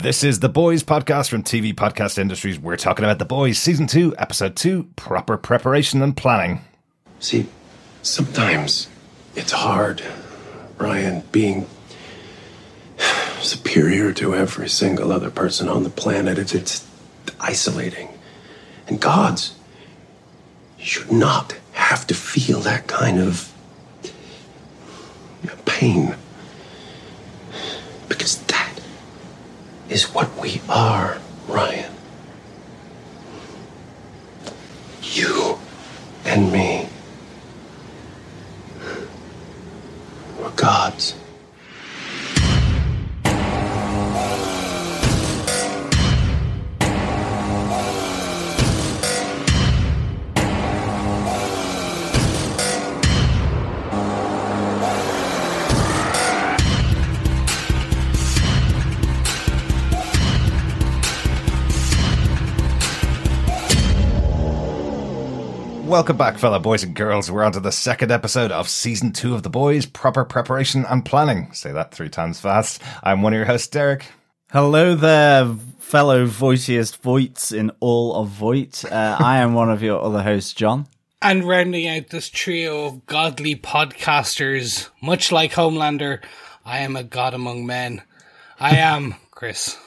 This is the Boys podcast from TV Podcast Industries. We're talking about The Boys, Season 2, Episode 2 Proper Preparation and Planning. See, sometimes it's hard, Ryan, being superior to every single other person on the planet. It's, it's isolating. And gods should not have to feel that kind of pain. Because is what we are, Ryan. You and me. We're gods. Welcome back, fellow boys and girls. We're on to the second episode of Season 2 of The Boys Proper Preparation and Planning. Say that three times fast. I'm one of your hosts, Derek. Hello there, fellow voiciest voits in all of Voit. Uh, I am one of your other hosts, John. And rounding out this trio of godly podcasters, much like Homelander, I am a god among men. I am Chris.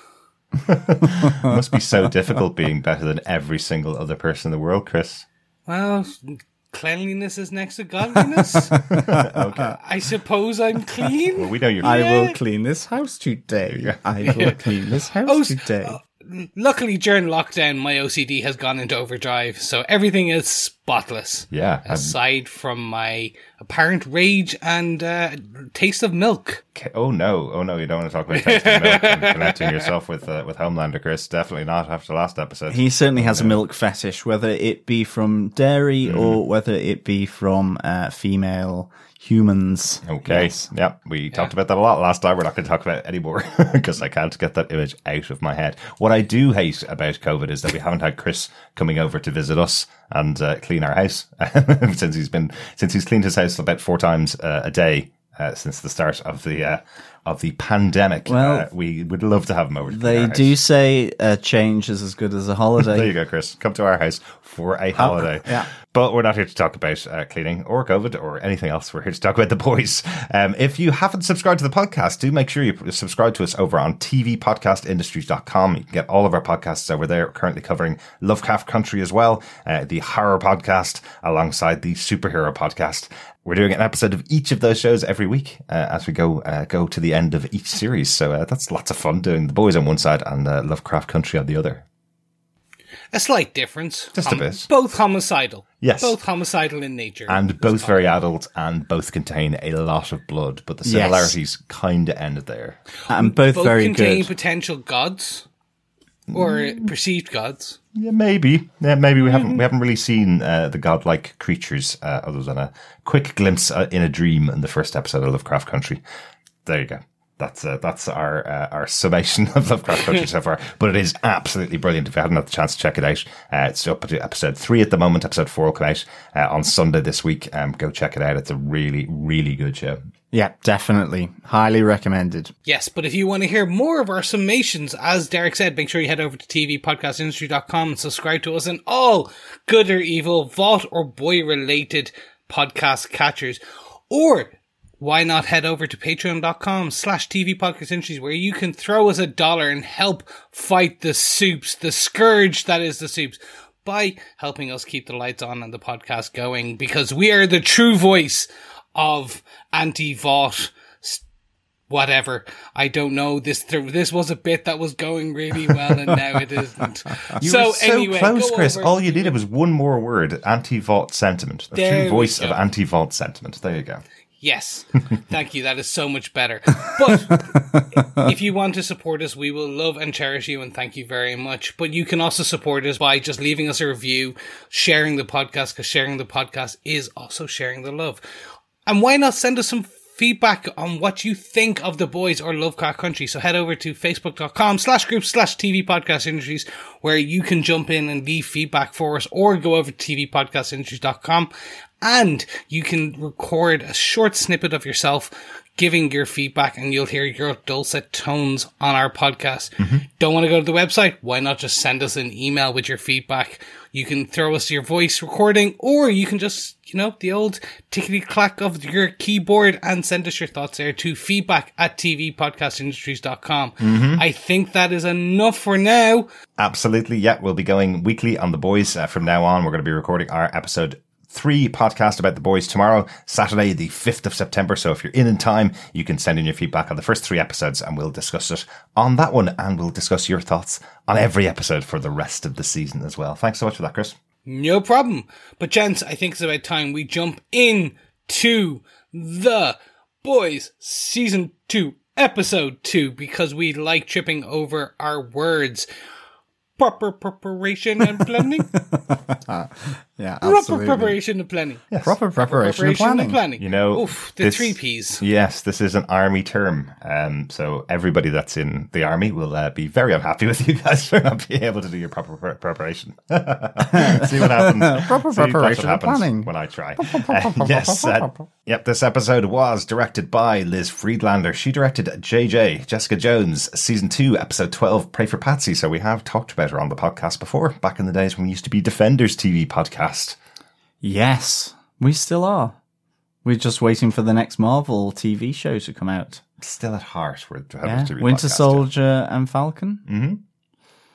It must be so difficult being better than every single other person in the world, Chris. Well, cleanliness is next to godliness. okay. Uh, I suppose I'm clean. Well, we know you're. I will clean this house today. I will clean this house Oh, s- today. Uh, Luckily, during lockdown, my OCD has gone into overdrive, so everything is spotless. Yeah. I'm- Aside from my apparent rage and uh, taste of milk. Oh no! Oh no! You don't want to talk about taste of milk and connecting yourself with uh, with Homelander, Chris. Definitely not after last episode. He certainly has a milk fetish, whether it be from dairy Mm. or whether it be from uh, female humans. Okay. Yes. Yeah, we talked about that a lot last time. We're not going to talk about it anymore because I can't get that image out of my head. What I do hate about COVID is that we haven't had Chris coming over to visit us and uh, clean our house since he's been since he's cleaned his house about four times uh, a day. Uh, since the start of the uh, of the pandemic, Well, uh, we would love to have him over. To They our house. do say a change is as good as a holiday. There you go, Chris. Come to our house for a holiday. yeah. But we're not here to talk about uh, cleaning or COVID or anything else. We're here to talk about the boys. Um, if you haven't subscribed to the podcast, do make sure you subscribe to us over on tvpodcastindustries.com. You can get all of our podcasts over there. Currently covering Lovecraft Country as well, uh, the horror podcast alongside the superhero podcast. We're doing an episode of each of those shows every week uh, as we go uh, go to the end of each series. So uh, that's lots of fun doing the boys on one side and uh, Lovecraft Country on the other. A slight difference. Just a bit. Both homicidal. Yes. Both homicidal in nature. and both very adult and both contain a lot of blood, but the Yes. similarities kind of end there. and both, both very contain good. potential gods or Mm. perceived gods. Yeah, maybe. Yeah, maybe we haven't we haven't really seen uh, the godlike creatures uh, other than a quick glimpse uh, in a dream in the first episode of Lovecraft Country. There you go. That's uh, that's our uh, our summation of Lovecraft Country so far. But it is absolutely brilliant. If you haven't had the chance to check it out, uh, it's up to episode three at the moment. Episode four will come out uh, on Sunday this week. Um, go check it out. It's a really really good show. Yeah, definitely. Highly recommended. Yes, but if you want to hear more of our summations, as Derek said, make sure you head over to tvpodcastindustry.com and subscribe to us in all good or evil, Vought or boy related podcast catchers. Or why not head over to patreon.com slash TV Podcast Industries where you can throw us a dollar and help fight the soups, the scourge that is the soups, by helping us keep the lights on and the podcast going because we are the true voice of anti-vought whatever. I don't know. This this was a bit that was going really well, and now it isn't. You so were so anyway, close, Chris. All you needed was one more word: anti-Vought sentiment. The There true voice of anti-Vought sentiment. There you go. Yes, thank you. That is so much better. But if you want to support us, we will love and cherish you, and thank you very much. But you can also support us by just leaving us a review, sharing the podcast, because sharing the podcast is also sharing the love. And why not send us some feedback on what you think of the boys or Lovecraft Country. So head over to facebook.com slash group slash TV podcast industries where you can jump in and leave feedback for us or go over to tvpodcastindustries.com and you can record a short snippet of yourself giving your feedback and you'll hear your dulcet tones on our podcast. Don't want to go to the website? Why not just send us an email with your feedback? You can throw us your voice recording or you can just, you know, the old tickety clack of your keyboard and send us your thoughts there to feedback at tvpodcastindustries.com. I think that is enough for now. Absolutely. Yeah, we'll be going weekly on the boys uh, from now on. We're going to be recording our episode three podcast about the boys tomorrow, Saturday, the 5th of September. So if you're in in time, you can send in your feedback on the first three episodes and we'll discuss it on that one. And we'll discuss your thoughts on every episode for the rest of the season as well. Thanks so much for that, Chris. No problem. But gents, I think it's about time we jump in to the boys season two, episode two, because we like tripping over our words. Proper preparation and planning. Yeah, Proper absolutely. preparation and planning. Proper preparation, and planning. You know, Oof, the this- three P's. Yes, this is an army term. Um, so everybody that's in the army will uh, be very unhappy with you guys for not being able to do your proper pre- preparation. See what happens. Proper See, that's what preparation and happens planning. when I try. Uh, yes. Uh, yep. This episode was directed by Liz Friedlander. She directed JJ, Jessica Jones, season two, episode 12, Pray for Patsy. So we have talked about her on the podcast before, back in the days when we used to be Defenders TV podcast. Yes, we still are. We're just waiting for the next Marvel TV show to come out. Still at heart, we're Yeah, Defenders TV Winter podcast. Soldier and Falcon.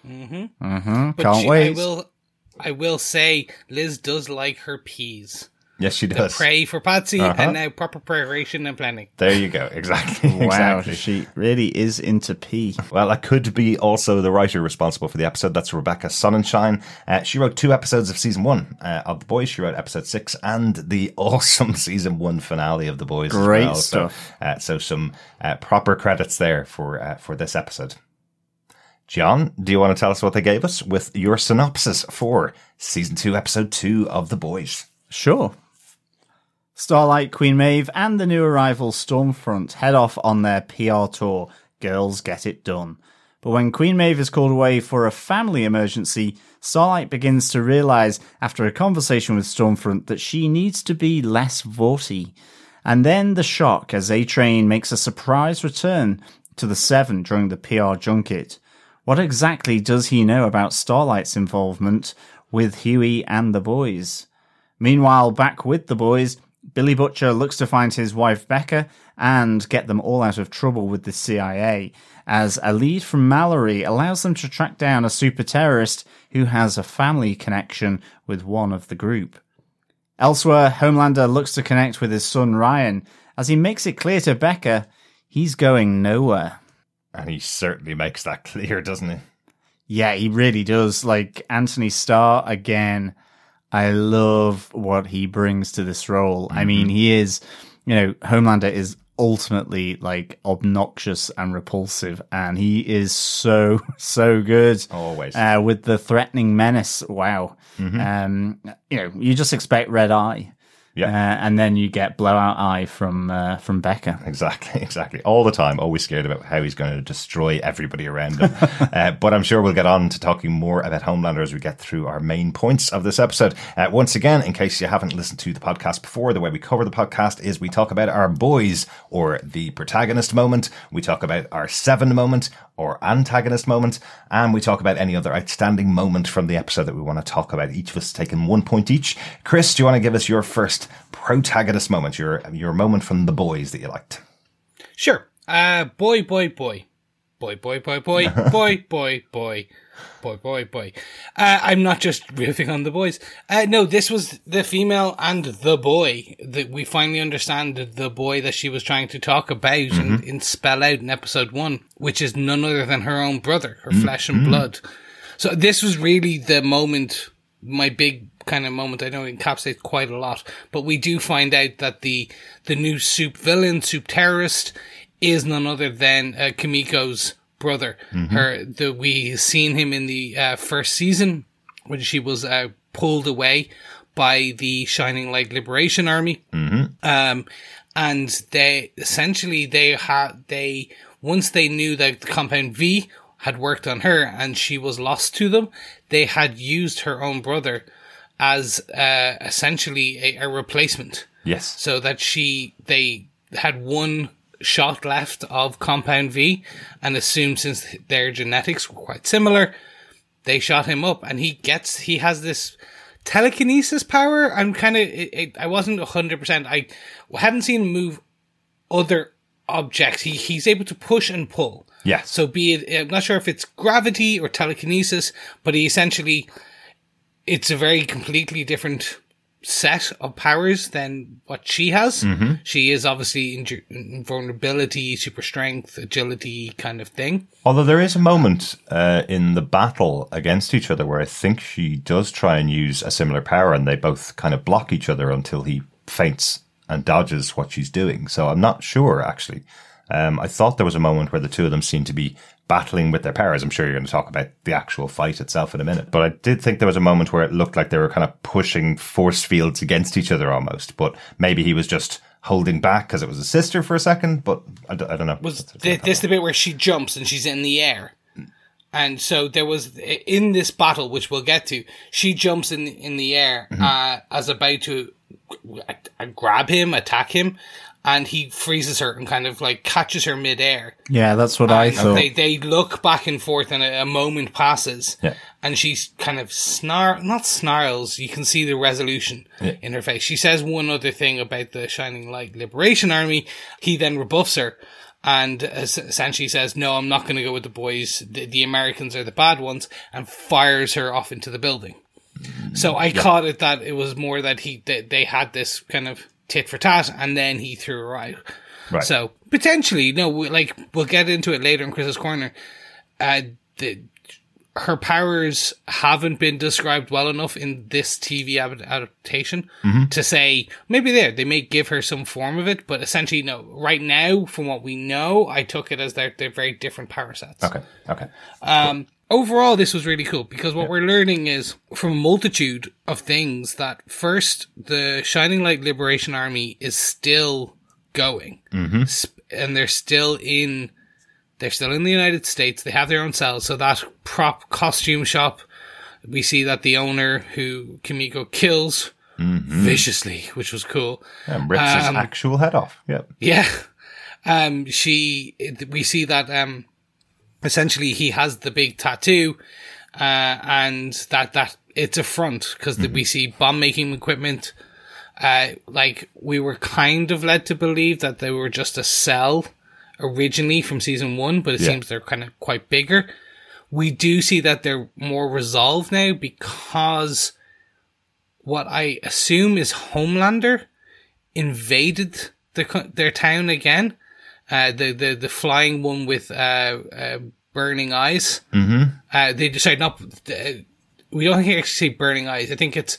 Mm-hmm. Mm-hmm. But Can't she- wait. I will, I will say, Liz does like her P's. Yes, she does. Pray for Patsy Uh-huh. and now proper preparation and planning. There you go. Exactly. Wow, exactly. she really is into P. Well, I could be also the writer responsible for the episode. That's Rebecca Sonnenschein. Uh, she wrote two episodes of season one uh, of The Boys. She wrote episode six and the awesome season one finale of The Boys. as Great well. So, stuff. uh, so some uh, proper credits there for uh, for this episode. John, do you want to tell us what they gave us with your synopsis for season two, episode two of The Boys? Sure. Starlight, Queen Maeve, and the new arrival Stormfront head off on their PR tour, Girls Get It Done. But when Queen Maeve is called away for a family emergency, Starlight begins to realize after a conversation with Stormfront that she needs to be less vorty. And then the shock as A Train makes a surprise return to the Seven during the PR junket. What exactly does he know about Starlight's involvement with Hughie and the boys? Meanwhile, back with the boys, Billy Butcher looks to find his wife Becca and get them all out of trouble with the CIA, as a lead from Mallory allows them to track down a super terrorist who has a family connection with one of the group. Elsewhere, Homelander looks to connect with his son Ryan, as he makes it clear to Becca he's going nowhere. And he certainly makes that clear, doesn't he? Yeah, he really does. Like Anthony Starr again. I love what he brings to this role. I mean, he is, you know, Homelander is ultimately like obnoxious and repulsive, and he is so so good. Always. uh, with the threatening menace. Wow. Um, you know, you just expect red eye. Yeah. Uh, and then you get blowout eye from uh, from Becca. Exactly, exactly. All the time, always scared about how he's going to destroy everybody around him. uh, but I'm sure we'll get on to talking more about Homelander as we get through our main points of this episode. Uh, once again, in case you haven't listened to the podcast before, the way we cover the podcast is we talk about our boys or the protagonist moment, we talk about our seven moment or antagonist moment, and we talk about any other outstanding moment from the episode that we want to talk about. Each of us taking one point each. Chris, do you want to give us your first protagonist moment, your your moment from the boys that you liked? Sure. Uh, boy, boy, boy. Boy, boy, boy, boy, boy, boy, boy, boy, boy, boy. Uh, I'm not just riffing on the boys. Uh, no, this was the female and the boy that we finally understand the boy that she was trying to talk about and, and spell out in episode one, which is none other than her own brother, her flesh and blood. So this was really the moment, my big kind of moment. I know it encapsulates quite a lot, but we do find out that the the new soup villain, soup terrorist, is none other than uh, Kimiko's brother. Her the we seen him in the uh, first season when she was uh, pulled away by the Shining Light Liberation Army. Um, and they essentially they had they once they knew that the compound V had worked on her and she was lost to them, they had used her own brother as uh, essentially a, a replacement Yes. so that she they had one shot left of compound V and assumed since their genetics were quite similar, they shot him up and he gets he has this telekinesis power. I'm kind of I wasn't hundred percent. I haven't seen him move other objects. He he's able to push and pull. Yeah. So be it, I'm not sure if it's gravity or telekinesis, but he essentially, it's a very completely different set of powers than what she has. Mm-hmm. She is obviously invulnerability, super strength, agility kind of thing. Although there is a moment uh, in the battle against each other where I think she does try and use a similar power, and they both kind of block each other until he faints and dodges what she's doing. So I'm not sure actually. Um, I thought there was a moment where the two of them seemed to be battling with their powers. I'm sure you're going to talk about the actual fight itself in a minute, but I did think there was a moment where it looked like they were kind of pushing force fields against each other almost. But maybe he was just holding back because it was a sister for a second. But I, d- I don't know. Was th- this the bit where she jumps and she's in the air? And so there was in this battle, which we'll get to. She jumps in in the air uh, as about to uh, grab him, attack him, and he freezes her and kind of like catches her midair. Yeah, that's what I thought. They they look back and forth, and a, a moment passes, Yeah. and she's kind of snar not snarls. You can see the resolution in her face. She says one other thing about the Shining Light Liberation Army. He then rebuffs her. And uh, essentially says, "No, I'm not going to go with the boys. The, the Americans are the bad ones," and fires her off into the building. So I caught it that it was more that he they, they had this kind of tit for tat, and then he threw her out. Right. So potentially, no, we, like we'll get into it later in Chris's corner. Uh, the her powers haven't been described well enough in this TV ad- adaptation to say maybe there they may give her some form of it, but essentially no. Right now, from what we know, I took it as they're they're very different power sets. Okay. Okay. Um, overall, this was really cool because what we're learning is from a multitude of things that first, the Shining Light Liberation Army is still going, mm-hmm. and they're still in. They're still in the United States. They have their own cells. So that prop costume shop, we see that the owner who Kimiko kills viciously, which was cool. And rips his actual head off. Yep. Yeah. Um, she, we see that, um, essentially he has the big tattoo, uh, and that, that it's a front because we see bomb making equipment. Uh, like we were kind of led to believe that they were just a cell originally from season one, but it Yeah. seems they're kind of quite bigger. We do see that they're more resolved now because what I assume is Homelander invaded the, their town again. Uh, the, the, the flying one with, uh, uh, burning eyes. Mm-hmm. Uh, they decide not, uh, we don't actually say burning eyes. I think it's,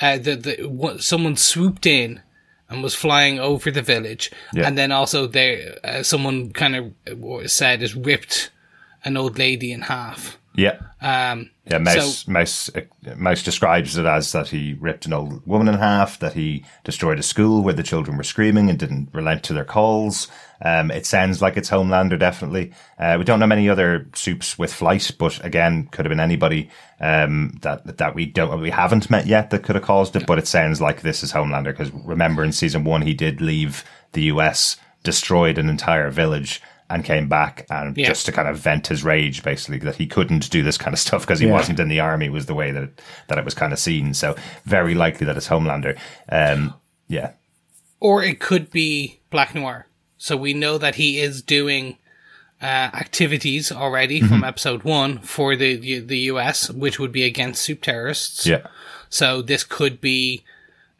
uh, the, the, someone swooped in and was flying over the village. Yeah. And then also there, uh, someone kind of said is ripped an old lady in half. Yeah. Um, Yeah, Mouse, So- Mouse, uh, Mouse describes it as that he ripped an old woman in half, that he destroyed a school where the children were screaming and didn't relent to their calls. Um, it sounds like it's Homelander, definitely. Uh, we don't know many other soups with flight, but again, could have been anybody um, that that we don't we haven't met yet that could have caused it. But it sounds like this is Homelander because remember in season one he did leave the U.S., destroyed an entire village. And came back and Yeah. just to kind of vent his rage, basically that he couldn't do this kind of stuff because he Yeah. wasn't in the army was the way that it, that it was kind of seen. So very likely that it's Homelander. Um, yeah, or it could be Black Noir. So we know that he is doing uh, activities already Mm-hmm. from episode one for the the US, which would be against soup terrorists. yeah, So this could be,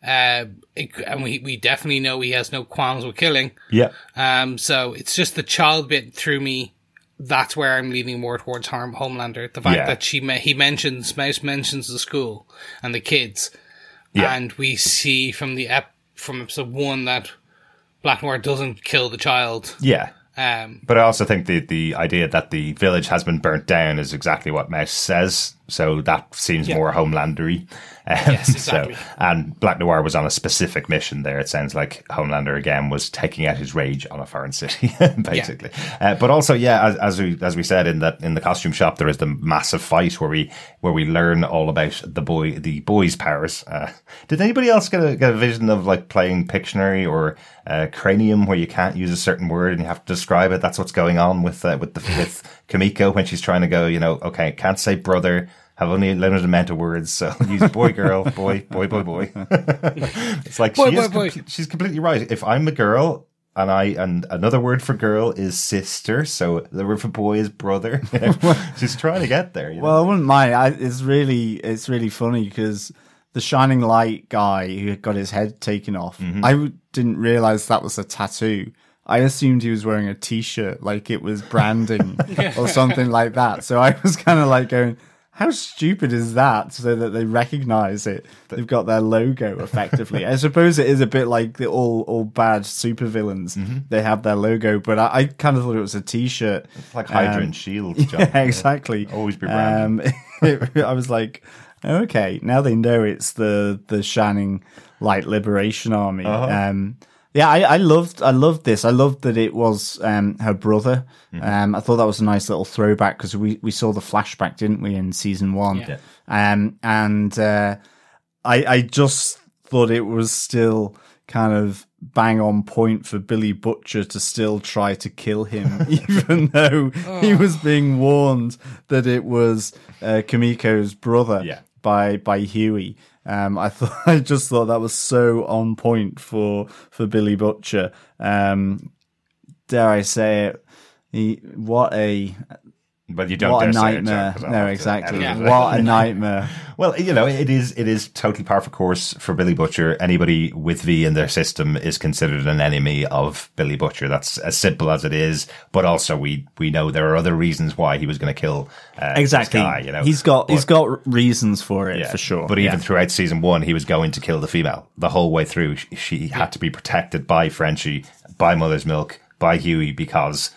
uh, it, and we we definitely know he has no qualms with killing. yeah, Um, so it's just the child bit through me. That's where I'm leaning more towards harm Homelander. The fact Yeah. that she he mentions Mouse mentions the school and the kids, Yeah. and we see from the ep- from episode one that Black Noir doesn't kill the child. yeah. Um, But I also think the the idea that the village has been burnt down is exactly what Mouse says so that seems Yeah. more Homelandery. Um, Yes, exactly. So, and Black Noir was on a specific mission there. It sounds like Homelander again was taking out his rage on a foreign city, basically. Uh, but also, yeah, as, as we as we said in that in the costume shop, there is the massive fight where we where we learn all about the boy the boy's powers. Uh, did anybody else get a get a vision of like playing Pictionary or uh, Cranium, where you can't use a certain word and you have to describe it? That's what's going on with uh, with the with Kamiko when she's trying to go. You know, okay, can't say brother. Have only a limited amount of words, so use boy, girl, boy, boy, boy, boy. it's like Boy, she boy, is boy. com- she's completely right. If I'm a girl and I and another word for girl is sister, so the word for boy is brother. You she's trying to get there. You know? Well, I wouldn't mind. I, it's really, it's really funny because the shining light guy who had got his head taken off, Mm-hmm. I w- didn't realize that was a tattoo. I assumed he was wearing a T-shirt, like it was branding or something like that. So I was kind of like going, "How stupid is that?" So that they recognize it. They've got their logo effectively. I suppose it is a bit like the all all bad supervillains. Mm-hmm. They have their logo, but I, I kind of thought it was a T-shirt. It's like Hydra um, and Shield. John. Yeah, exactly. Always be branded. Um, I was like, okay, now they know it's the the Shining Light Liberation Army. Uh-huh. Um, yeah, I, I loved I loved this. I loved that it was um, her brother. Mm-hmm. Um, I thought that was a nice little throwback because we, we saw the flashback, didn't we, in season one? Yeah. Um, and uh, I I just thought it was still kind of bang on point for Billy Butcher to still try to kill him, even though he was being warned that it was uh, Kamiko's brother Yeah. by by Hughie. Um, I thought I just thought that was so on point for for Billy Butcher. Um, dare I say it? He, what a but you don't what a nightmare! say it, John, nightmare! 'cause I'll No, exactly. it. What a nightmare! Well, you know, it is it is totally par for course for Billy Butcher. Anybody with V in their system is considered an enemy of Billy Butcher. That's as simple as it is. But also, we we know there are other reasons why he was going to kill uh, this Exactly. guy, you know, he's got he's got reasons for it Yeah, for sure. But even Yeah. throughout season one, he was going to kill the female the whole way through. She, she had to be protected by Frenchie, by Mother's Milk, by Hughie because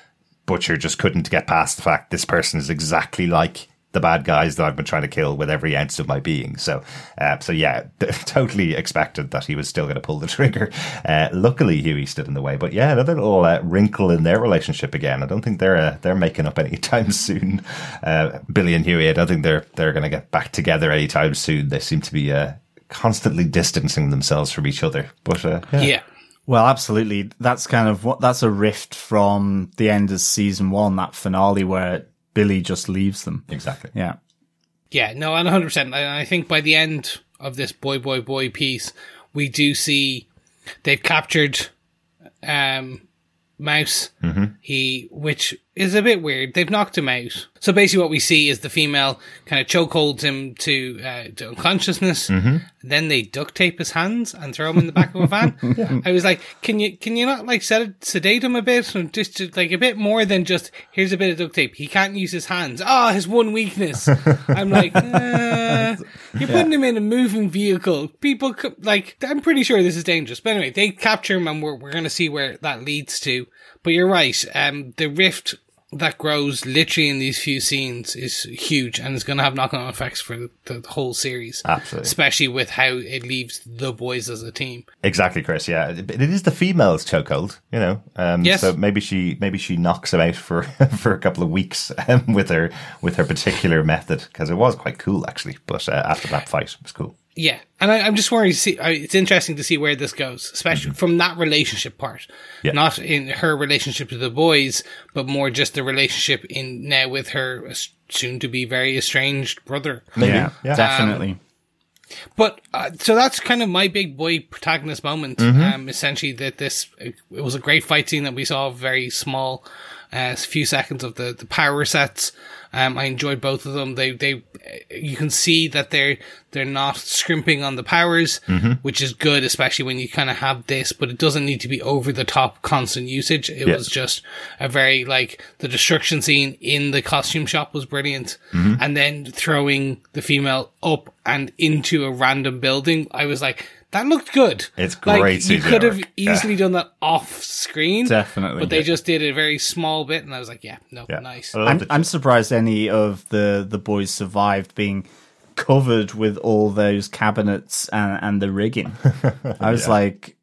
Butcher just couldn't get past the fact this person is exactly like the bad guys that I've been trying to kill with every ounce of my being. So, uh, so yeah, totally expected that he was still going to pull the trigger. Uh, luckily, Hughie stood in the way. But yeah, another little uh, wrinkle in their relationship again. I don't think they're uh, they're making up anytime soon. Uh, Billy and Hughie, I don't think they're they're going to get back together anytime soon. They seem to be uh, constantly distancing themselves from each other. But uh, yeah. Yeah. Well, absolutely. That's kind of what that's a rift from the end of season one, that finale where Billy just leaves them. exactly. Yeah. Yeah, no, and 100%. I think by the end of this boy, boy, boy piece, we do see they've captured um, Mouse. He, which is a bit weird. They've knocked him out. So basically, what we see is the female kind of chokeholds him to, uh, to unconsciousness. Then they duct tape his hands and throw him in the back of a van. I was like, can you can you not like sed- sedate him a bit, just to, like a bit more than just here's a bit of duct tape. He can't use his hands. Ah, his one weakness. I'm like, uh, you're putting him in a moving vehicle. People co- like, I'm pretty sure this is dangerous. But anyway, they capture him, and we're we're gonna see where that leads to. But you're right. Um, the rift that grows literally in these few scenes is huge and is going to have knock-on effects for the, the whole series. Absolutely. Especially with how it leaves the boys as a team. Exactly, Chris. Yeah, it it is the female's chokehold. You know, um, Yes. So maybe she maybe she knocks him out for for a couple of weeks um, with her with her particular method because it was quite cool actually. But uh, after that fight, it was cool. Yeah, and I, I'm just worried to see. I, it's interesting to see where this goes, especially from that relationship part, Mm-hmm. Yeah. not in her relationship to the boys, but more just the relationship in now with her soon to be very estranged brother. Maybe. Yeah, Yeah. definitely. But uh, so that's kind of my big boy protagonist moment. Mm-hmm. Um, essentially, that this it was a great fight scene that we saw. Very small, uh, few seconds of the the power sets. Um, I enjoyed both of them. They they you can see that they're they're not scrimping on the powers, Mm-hmm. which is good, especially when you kind of have this. But it doesn't need to be over the top constant usage. It Yeah. was just a very like the destruction scene in the costume shop was brilliant, and then throwing the female up and into a random building. I was like, that looked good. It's Like, great you could have work. Yeah. easily done that off screen, Definitely. but they just did a very small bit, and I was like, yeah, no, Yeah. nice. I love I'm, I'm surprised any of the the boys survived being covered with all those cabinets and, and the rigging. I was like,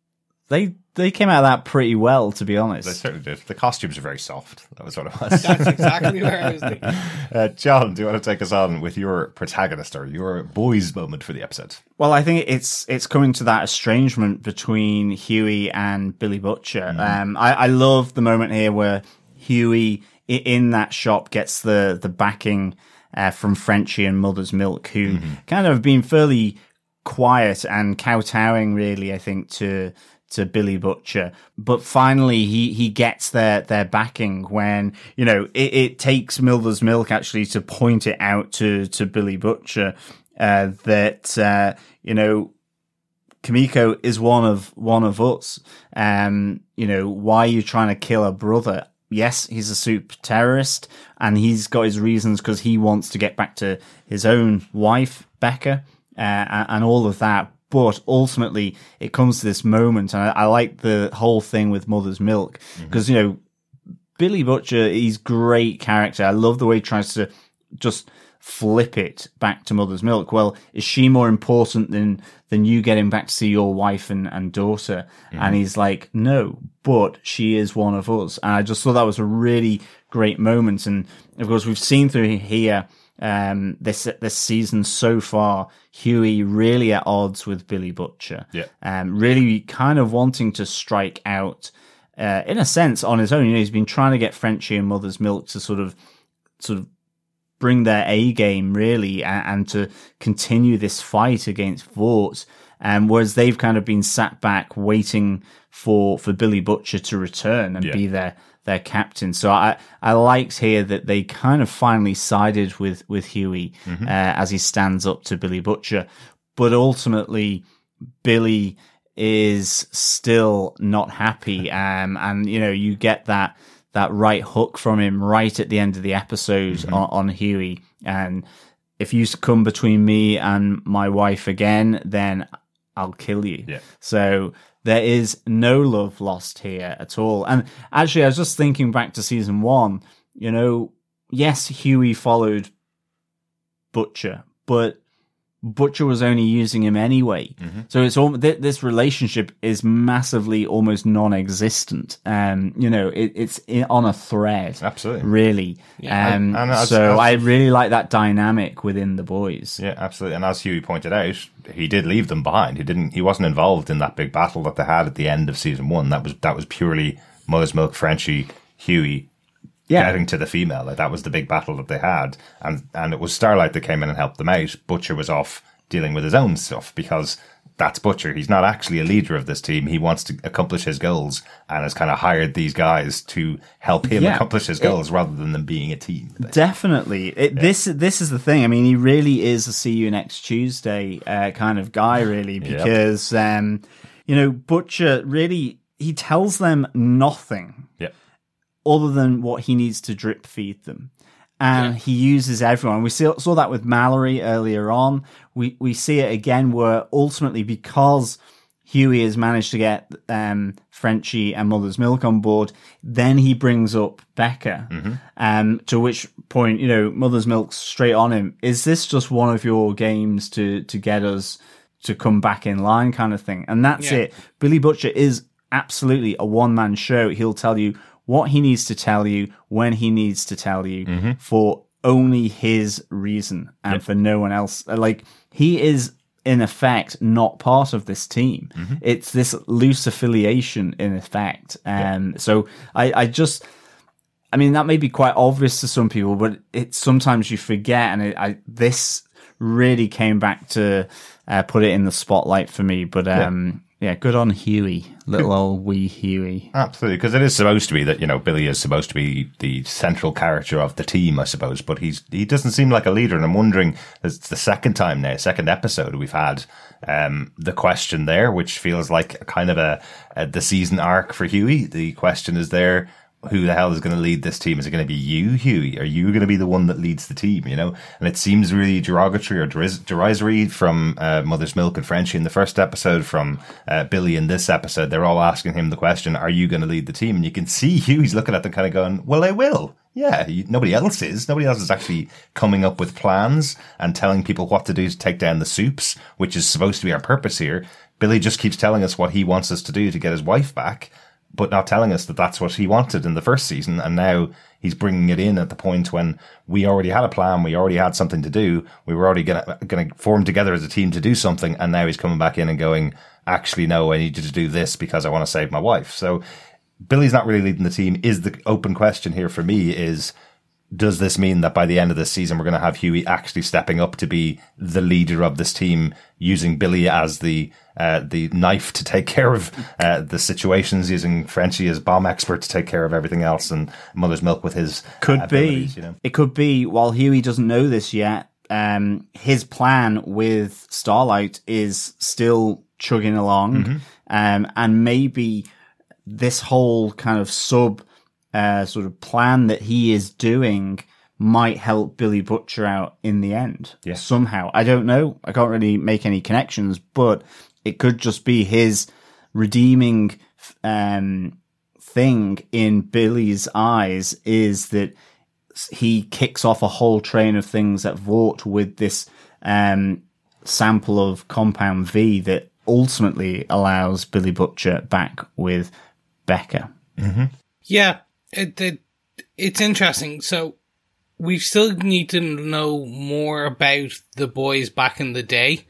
they they came out of that pretty well, to be honest. They certainly did. The costumes are very soft. That was what it was. That's exactly where I was thinking. uh, John, do you want to take us on with your protagonist or your boys moment for the episode? Well, I think it's it's coming to that estrangement between Hughie and Billy Butcher. Um, I, I love the moment here where Hughie in that shop gets the the backing uh, from Frenchie and Mother's Milk, who kind of have been fairly quiet and kowtowing, really. I think to to Billy Butcher, but finally he he gets their their backing when you know it, it takes Mother's Milk actually to point it out to to Billy Butcher uh, that uh, you know Kamiko is one of one of us. Um, you know, why are you trying to kill a brother? Yes, he's a super terrorist, and he's got his reasons because he wants to get back to his own wife, Becca, uh, and all of that. But ultimately, it comes to this moment, and I, I like the whole thing with Mother's Milk mm-hmm. because you know Billy Butcher, he's great character. I love the way he tries to just flip it back to Mother's Milk. Well, is she more important than than you getting back to see your wife and, and daughter? And mm-hmm. he's like, no, but she is one of us. And I just thought that was a really great moment. And of course, we've seen through here um, this this season so far, Hughie really at odds with Billy Butcher. Yeah. Um, really kind of wanting to strike out uh, in a sense on his own. You know, he's been trying to get Frenchie and Mother's Milk to sort of sort of bring their A game really and, and to continue this fight against Vought. Um, whereas they've kind of been sat back waiting for, for Billy Butcher to return and Yeah. be their, their captain. So I, I liked here that they kind of finally sided with, with Hughie, uh, as he stands up to Billy Butcher. But ultimately, Billy is still not happy. Um, and you know, you get that, that right hook from him right at the end of the episode on, on Hughie. And if you come between me and my wife again, then I'll kill you. Yeah. So there is no love lost here at all. And actually, I was just thinking back to season one, you know, yes, Hughie followed Butcher, but Butcher was only using him anyway. So it's all th- this relationship is massively almost non-existent. Um, you know, it, it's in, on a thread, Absolutely. really. um, and- and as- so as- I really like that dynamic within the boys. Yeah, absolutely. And as Hughie pointed out, he did leave them behind. He didn't. He wasn't involved in that big battle that they had at the end of season one. That was that was purely Mother's Milk, Frenchie, Hughie Yeah. getting to the female. Like that was the big battle that they had, and and it was Starlight that came in and helped them out. Butcher was off dealing with his own stuff because that's Butcher. He's not actually a leader of this team. He wants to accomplish his goals and has kind of hired these guys to help him Yeah. accomplish his goals rather than them being a team. Definitely. It, This this is the thing. I mean, he really is a see you next Tuesday uh, kind of guy, really, because um, you know Butcher really he tells them nothing Yeah. Other than what he needs to drip feed them. And he uses everyone. We saw, saw that with Mallory earlier on. We we see it again where ultimately because Hughie has managed to get um, Frenchie and Mother's Milk on board, then he brings up Becca. Um, to which point, you know, Mother's Milk's straight on him. Is this just one of your games to to get us to come back in line, kind of thing? And that's Yeah. it. Billy Butcher is absolutely a one man show. He'll tell you what he needs to tell you when he needs to tell you for only his reason and for no one else. Like he is in effect not part of this team. It's this loose affiliation in effect. Um, so I, I just, I mean, that may be quite obvious to some people, but it's sometimes you forget. And it, I, this really came back to uh, put it in the spotlight for me. But um, yeah. good on Hughie, little old wee Hughie. Absolutely, because it is supposed to be that you know Billy is supposed to be the central character of the team, I suppose. But he's he doesn't seem like a leader, and I'm wondering. It's the second time now, second episode we've had um, the question there, which feels like kind of a, a the season arc for Hughie. The question is there: who the hell is going to lead this team? Is it going to be you, Hughie? Are you going to be the one that leads the team? You know, and it seems really derogatory or derisory from uh, Mother's Milk and Frenchie in the first episode, from uh, Billy in this episode. They're all asking him the question, "Are you going to lead the team?" And you can see Hughie's looking at them, kind of going, "Well, I will." Yeah, you, nobody else is. Nobody else is actually coming up with plans and telling people what to do to take down the soups, which is supposed to be our purpose here. Billy just keeps telling us what he wants us to do to get his wife back but not telling us that that's what he wanted in the first season. And now he's bringing it in at the point when we already had a plan. We already had something to do. We were already going to form together as a team to do something. And now he's coming back in and going, actually, no, I need you to do this because I want to save my wife. So Billy's not really leading the team is the open question here for me is, does this mean that by the end of this season we're going to have Hughie actually stepping up to be the leader of this team, using Billy as the uh, the knife to take care of uh, the situations, using Frenchie as bomb expert to take care of everything else, and Mother's Milk with his could uh, be. You know? It could be. While Hughie doesn't know this yet, um, his plan with Starlight is still chugging along, mm-hmm. um, and maybe this whole kind of sub uh, sort of plan that he is doing might help Billy Butcher out in the end. Yeah. Somehow. I don't know. I can't really make any connections, but it could just be his redeeming um, thing in Billy's eyes is that he kicks off a whole train of things at Vought with this um, sample of compound V that ultimately allows Billy Butcher back with Becca. Mm-hmm. Yeah, it, it, it's interesting. So we still need to know more about the boys back in the day.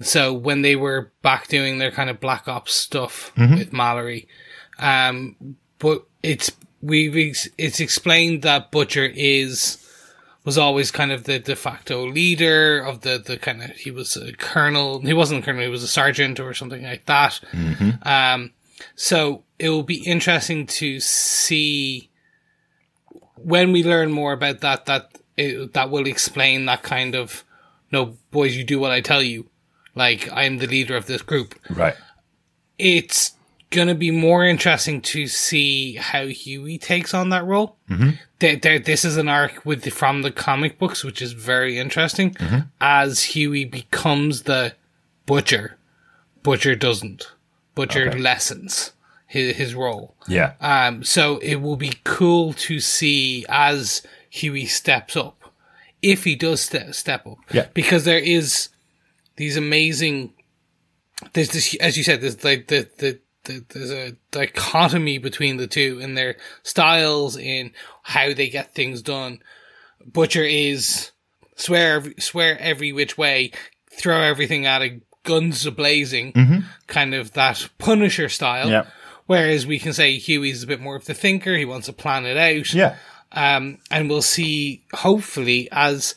So when they were back doing their kind of black ops stuff mm-hmm. with Mallory, um, but it's we've it's explained that Butcher is was always kind of the de facto leader of the the kind of he was a colonel. He wasn't a colonel. He was a sergeant or something like that. Mm-hmm. Um, so it will be interesting to see when we learn more about that. That it, that will explain that kind of no boys, you do what I tell you. Like I'm the leader of this group. Right. It's gonna be more interesting to see how Hughie takes on that role. Mm-hmm. This is an arc with the, from the comic books, which is very interesting. Mm-hmm. As Hughie becomes the butcher, Butcher doesn't. Butcher okay. lessens his, his role. Yeah. Um. So it will be cool to see as Hughie steps up, if he does st- step up. Yeah. Because there is these amazing. There's this, as you said, there's like the, the, the, there's a dichotomy between the two in their styles, in how they get things done. Butcher is swear, swear every which way, throw everything at it, guns a blazing, mm-hmm. kind of that Punisher style. Yeah. Whereas we can say Hughie's a bit more of the thinker. He wants to plan it out. Yeah. Um, and we'll see, hopefully, as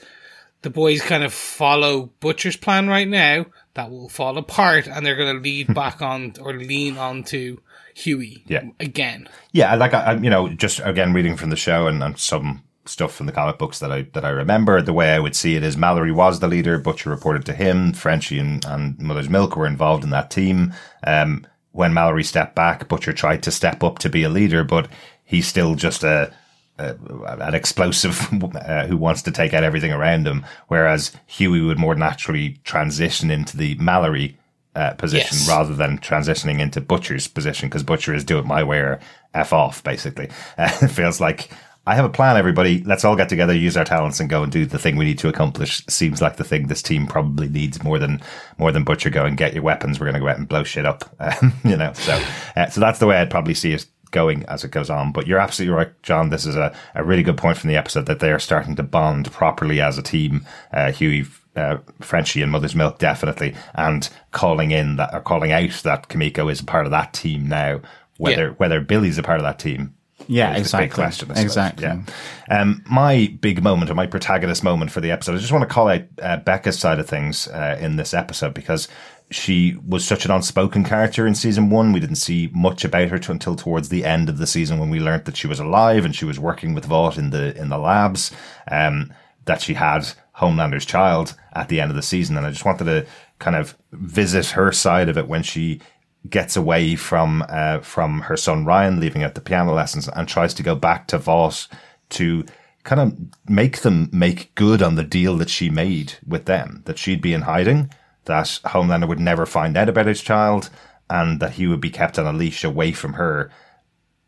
the boys kind of follow Butcher's plan right now, that will fall apart and they're going to lead back on or lean on to Hughie yeah. again. Yeah, like I, you know, just again reading from the show and, and some stuff from the comic books that I that I remember. The way I would see it is Mallory was the leader. Butcher reported to him. Frenchie and, and Mother's Milk were involved in that team. Um, when Mallory stepped back, Butcher tried to step up to be a leader, but he's still just a uh, an explosive uh, who wants to take out everything around him, whereas Hughie would more naturally transition into the Mallory uh, position Yes. rather than transitioning into Butcher's position because Butcher is do it my way or f off. Basically, uh, it feels like I have a plan. Everybody, let's all get together, use our talents, and go and do the thing we need to accomplish. Seems like the thing this team probably needs more than more than Butcher. Go and get your weapons. We're going to go out and blow shit up. Um, you know, so uh, so that's the way I'd probably see it going as it goes on. But you're absolutely right, John. This is a, a really good point from the episode that they are starting to bond properly as a team. Uh, Hughie, uh, Frenchie, and Mother's Milk definitely, and calling in that or calling out that Kamiko is a part of that team now. Whether Yeah. whether Billy's a part of that team. Yeah, exactly. Big question, exactly. Yeah. Um, my big moment or my protagonist moment for the episode, I just want to call out uh, Becca's side of things uh, in this episode because she was such an unspoken character in season one. We didn't see much about her t- until towards the end of the season when we learned that she was alive and she was working with Vought in the in the labs. Um, that she had Homelander's child at the end of the season, and I just wanted to kind of visit her side of it when she gets away from uh, from her son Ryan, leaving out the piano lessons, and tries to go back to Vought to kind of make them make good on the deal that she made with them, that she'd be in hiding, that Homelander would never find out about his child, and that he would be kept on a leash away from her.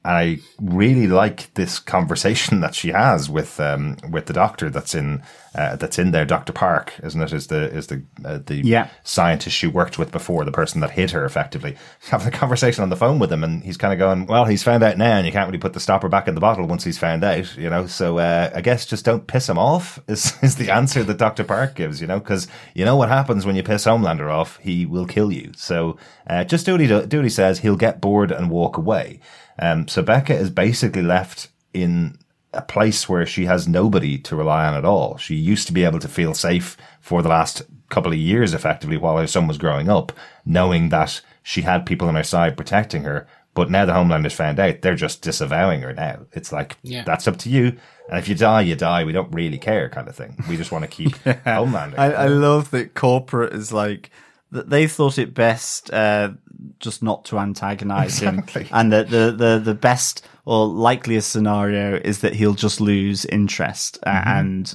I really like this conversation that she has with um, with the doctor that's in uh, that's in there, Doctor Park, isn't it? Is the is the uh, the Yeah. scientist she worked with before, the person that hit her effectively, having a conversation on the phone with him, and he's kind of going, "Well, he's found out now, and you can't really put the stopper back in the bottle once he's found out, you know. So uh, I guess just don't piss him off." Is is the answer that Doctor Park gives, you know, because you know what happens when you piss Homelander off, he will kill you. So uh, just do what he do, do what he says. He'll get bored and walk away. Um, so Becca is basically left in a place where she has nobody to rely on at all. She used to be able to feel safe for the last couple of years, effectively, while her son was growing up, knowing that she had people on her side protecting her. But now the Homelanders found out, they're just disavowing her now. It's like, Yeah. that's up to you. And if you die, you die. We don't really care, kind of thing. We just want to keep Homelander. I, I love that corporate is like that they thought it best uh, just not to antagonize Exactly. him, and that the, the the best or likeliest scenario is that he'll just lose interest uh, and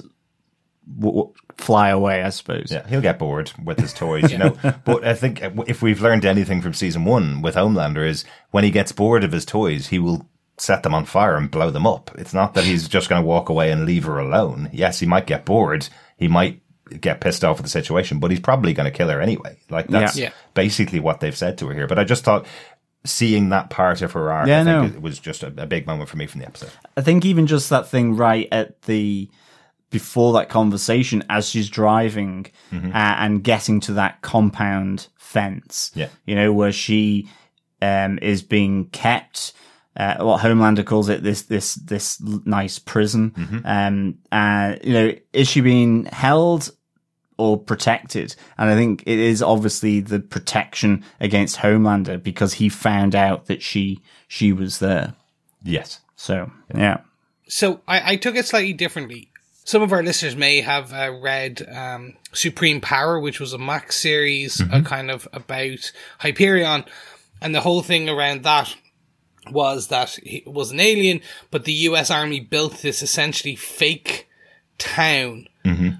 w- w- fly away. I suppose. Yeah, he'll get bored with his toys, you know. But I think if we've learned anything from season one with Homelander is when he gets bored of his toys, he will set them on fire and blow them up. It's not that he's just going to walk away and leave her alone. Yes, he might get bored. He might get pissed off with the situation, but he's probably going to kill her anyway. Like that's Yeah. Yeah. basically what they've said to her here. But I just thought seeing that part of her arc, Yeah, I think no. it was just a, a big moment for me from the episode. I think even just that thing right at the before that conversation as she's driving uh, and getting to that compound fence. Yeah. You know, where she um, is being kept. Uh, what Homelander calls it, this this this nice prison. Um, uh, you know, is she being held or protected? And I think it is obviously the protection against Homelander because he found out that she she was there. Yes. So yeah. So I, I took it slightly differently. Some of our listeners may have uh, read um, Supreme Power, which was a Max series, uh, kind of about Hyperion, and the whole thing around that was that he was an alien, but the U.S. Army built this essentially fake town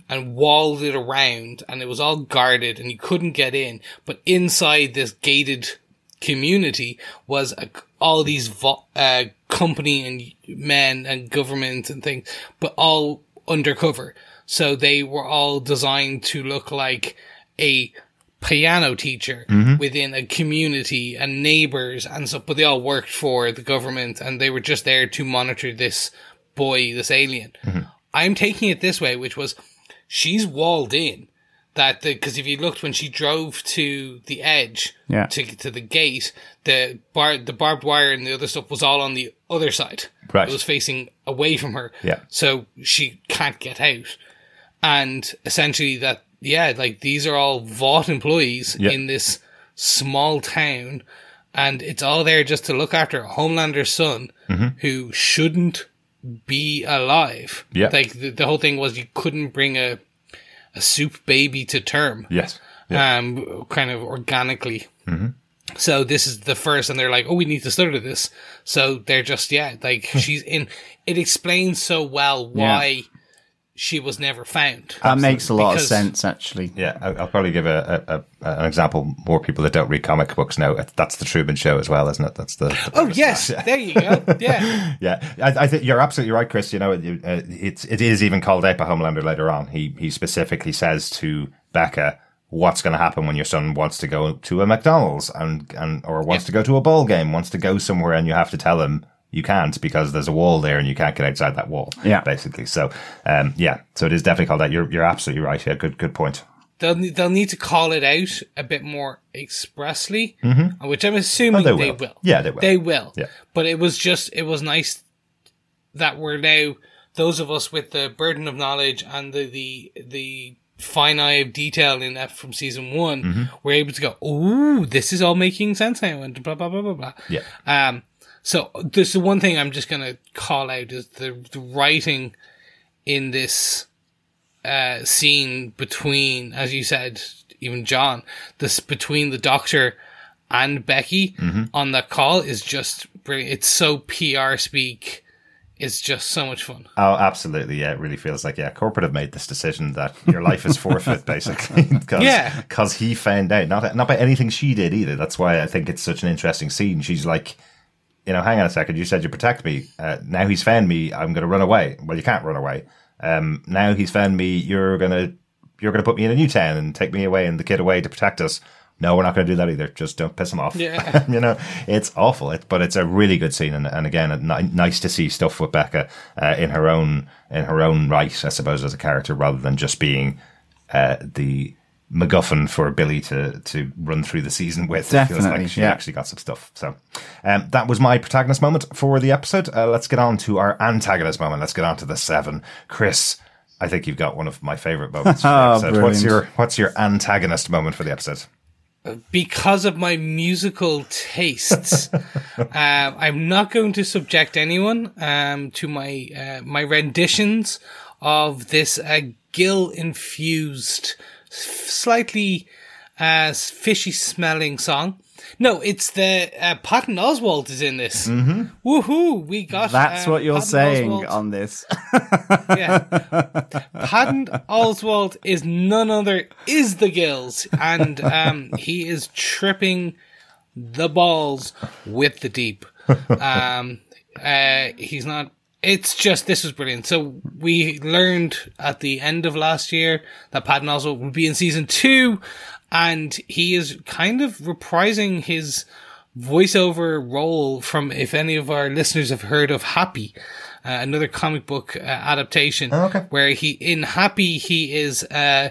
and walled it around, and it was all guarded, and you couldn't get in. But inside this gated community was a, all these vo- uh, company and men and government and things, but all undercover. So they were all designed to look like a piano teacher mm-hmm. within a community and neighbors and stuff, but they all worked for the government and they were just there to monitor this boy, this alien. Mm-hmm. I'm taking it this way, which was she's walled in. That because if you looked when she drove to the edge Yeah. to get to the gate, the bar the barbed wire and the other stuff was all on the other side. Right. It was facing away from her. Yeah. So she can't get out. And essentially that yeah, like these are all Vought employees Yeah. in this small town and it's all there just to look after Homelander's son mm-hmm. who shouldn't be alive. Yeah. Like the, the whole thing was you couldn't bring a a supe baby to term Yes. um, kind of organically. Mm-hmm. So this is the first, and they're like, "Oh, we need to study this." So they're just, yeah, like hmm. she's in. It explains so well why she was never found. That makes a lot Because- of sense, actually. Yeah, I- I'll probably give a, a, a an example. More people that don't read comic books know that's the Truman Show as well, isn't it? That's the. the Oh yes, there you go. Yeah, yeah. I, I think you're absolutely right, Chris. You know, it, uh, it's it is even called out by Homelander later on. He he specifically says to Becca, "What's going to happen when your son wants to go to a McDonald's and and or wants to go to a ball game, wants to go somewhere, and you have to tell him." You can't because there's a wall there and you can't get outside that wall. Yeah. basically. So, um, yeah. So it is definitely called that. You're you're absolutely right. Yeah, good good point. they'll they'll need to call it out a bit more expressly, which I'm assuming Oh, they they, will. will. Yeah, they will. They will. Yeah. But it was just it was nice that we're now those of us with the burden of knowledge and the the the fine eye of detail in that from season one, Mm-hmm. we're able to go, oh, this is all making sense now," and blah blah blah blah blah. Yeah. Um. So this the one thing I'm just gonna call out is the the writing in this uh, scene between, as you said, even John, this between the doctor and Becky Mm-hmm. on the call is just brilliant. It's so PR speak. It's just so much fun. Oh, absolutely. Yeah, it really feels like, yeah, corporate have made this decision that your life is forfeit, basically. Cause, Yeah. Because he found out, not, not by anything she did either. That's why I think it's such an interesting scene. She's like, you know, hang on a second. You said you protect me. Uh, now he's found me. I'm going to run away. Well, you can't run away. Um, now he's found me. You're going to, you're going to put me in a new town and take me away and the kid away to protect us. No, we're not going to do that either. Just don't piss him off. Yeah. you know, it's awful. It, but it's a really good scene, and, and again, ni- nice to see stuff with Becca uh, in her own in her own right, I suppose, as a character, rather than just being uh, the MacGuffin for Billy to to run through the season with. it feels Definitely, like she yeah. actually got some stuff. So um, that was my protagonist moment for the episode. Uh, let's get on to our antagonist moment. Let's get on to the seven. Chris, I think you've got one of my favorite moments. For the Oh. What's your What's your antagonist moment for the episode? because of my musical tastes, um, I'm not going to subject anyone um, to my uh, my renditions of this uh, gill infused, slightly uh, fishy smelling song. No, it's the uh, Patton Oswalt is in this. Mm-hmm. Woohoo! We got That's um, what you're Patton saying Oswalt. on this. Yeah. Patton Oswalt is none other is the gills, and um, he is tripping the balls with the deep. Um, uh, he's not. It's just this was brilliant. So we learned at the end of last year that Patton Oswalt will be in season two, and he is kind of reprising his voiceover role from if any of our listeners have heard of Happy, uh, another comic book uh, adaptation, where he in Happy he is uh,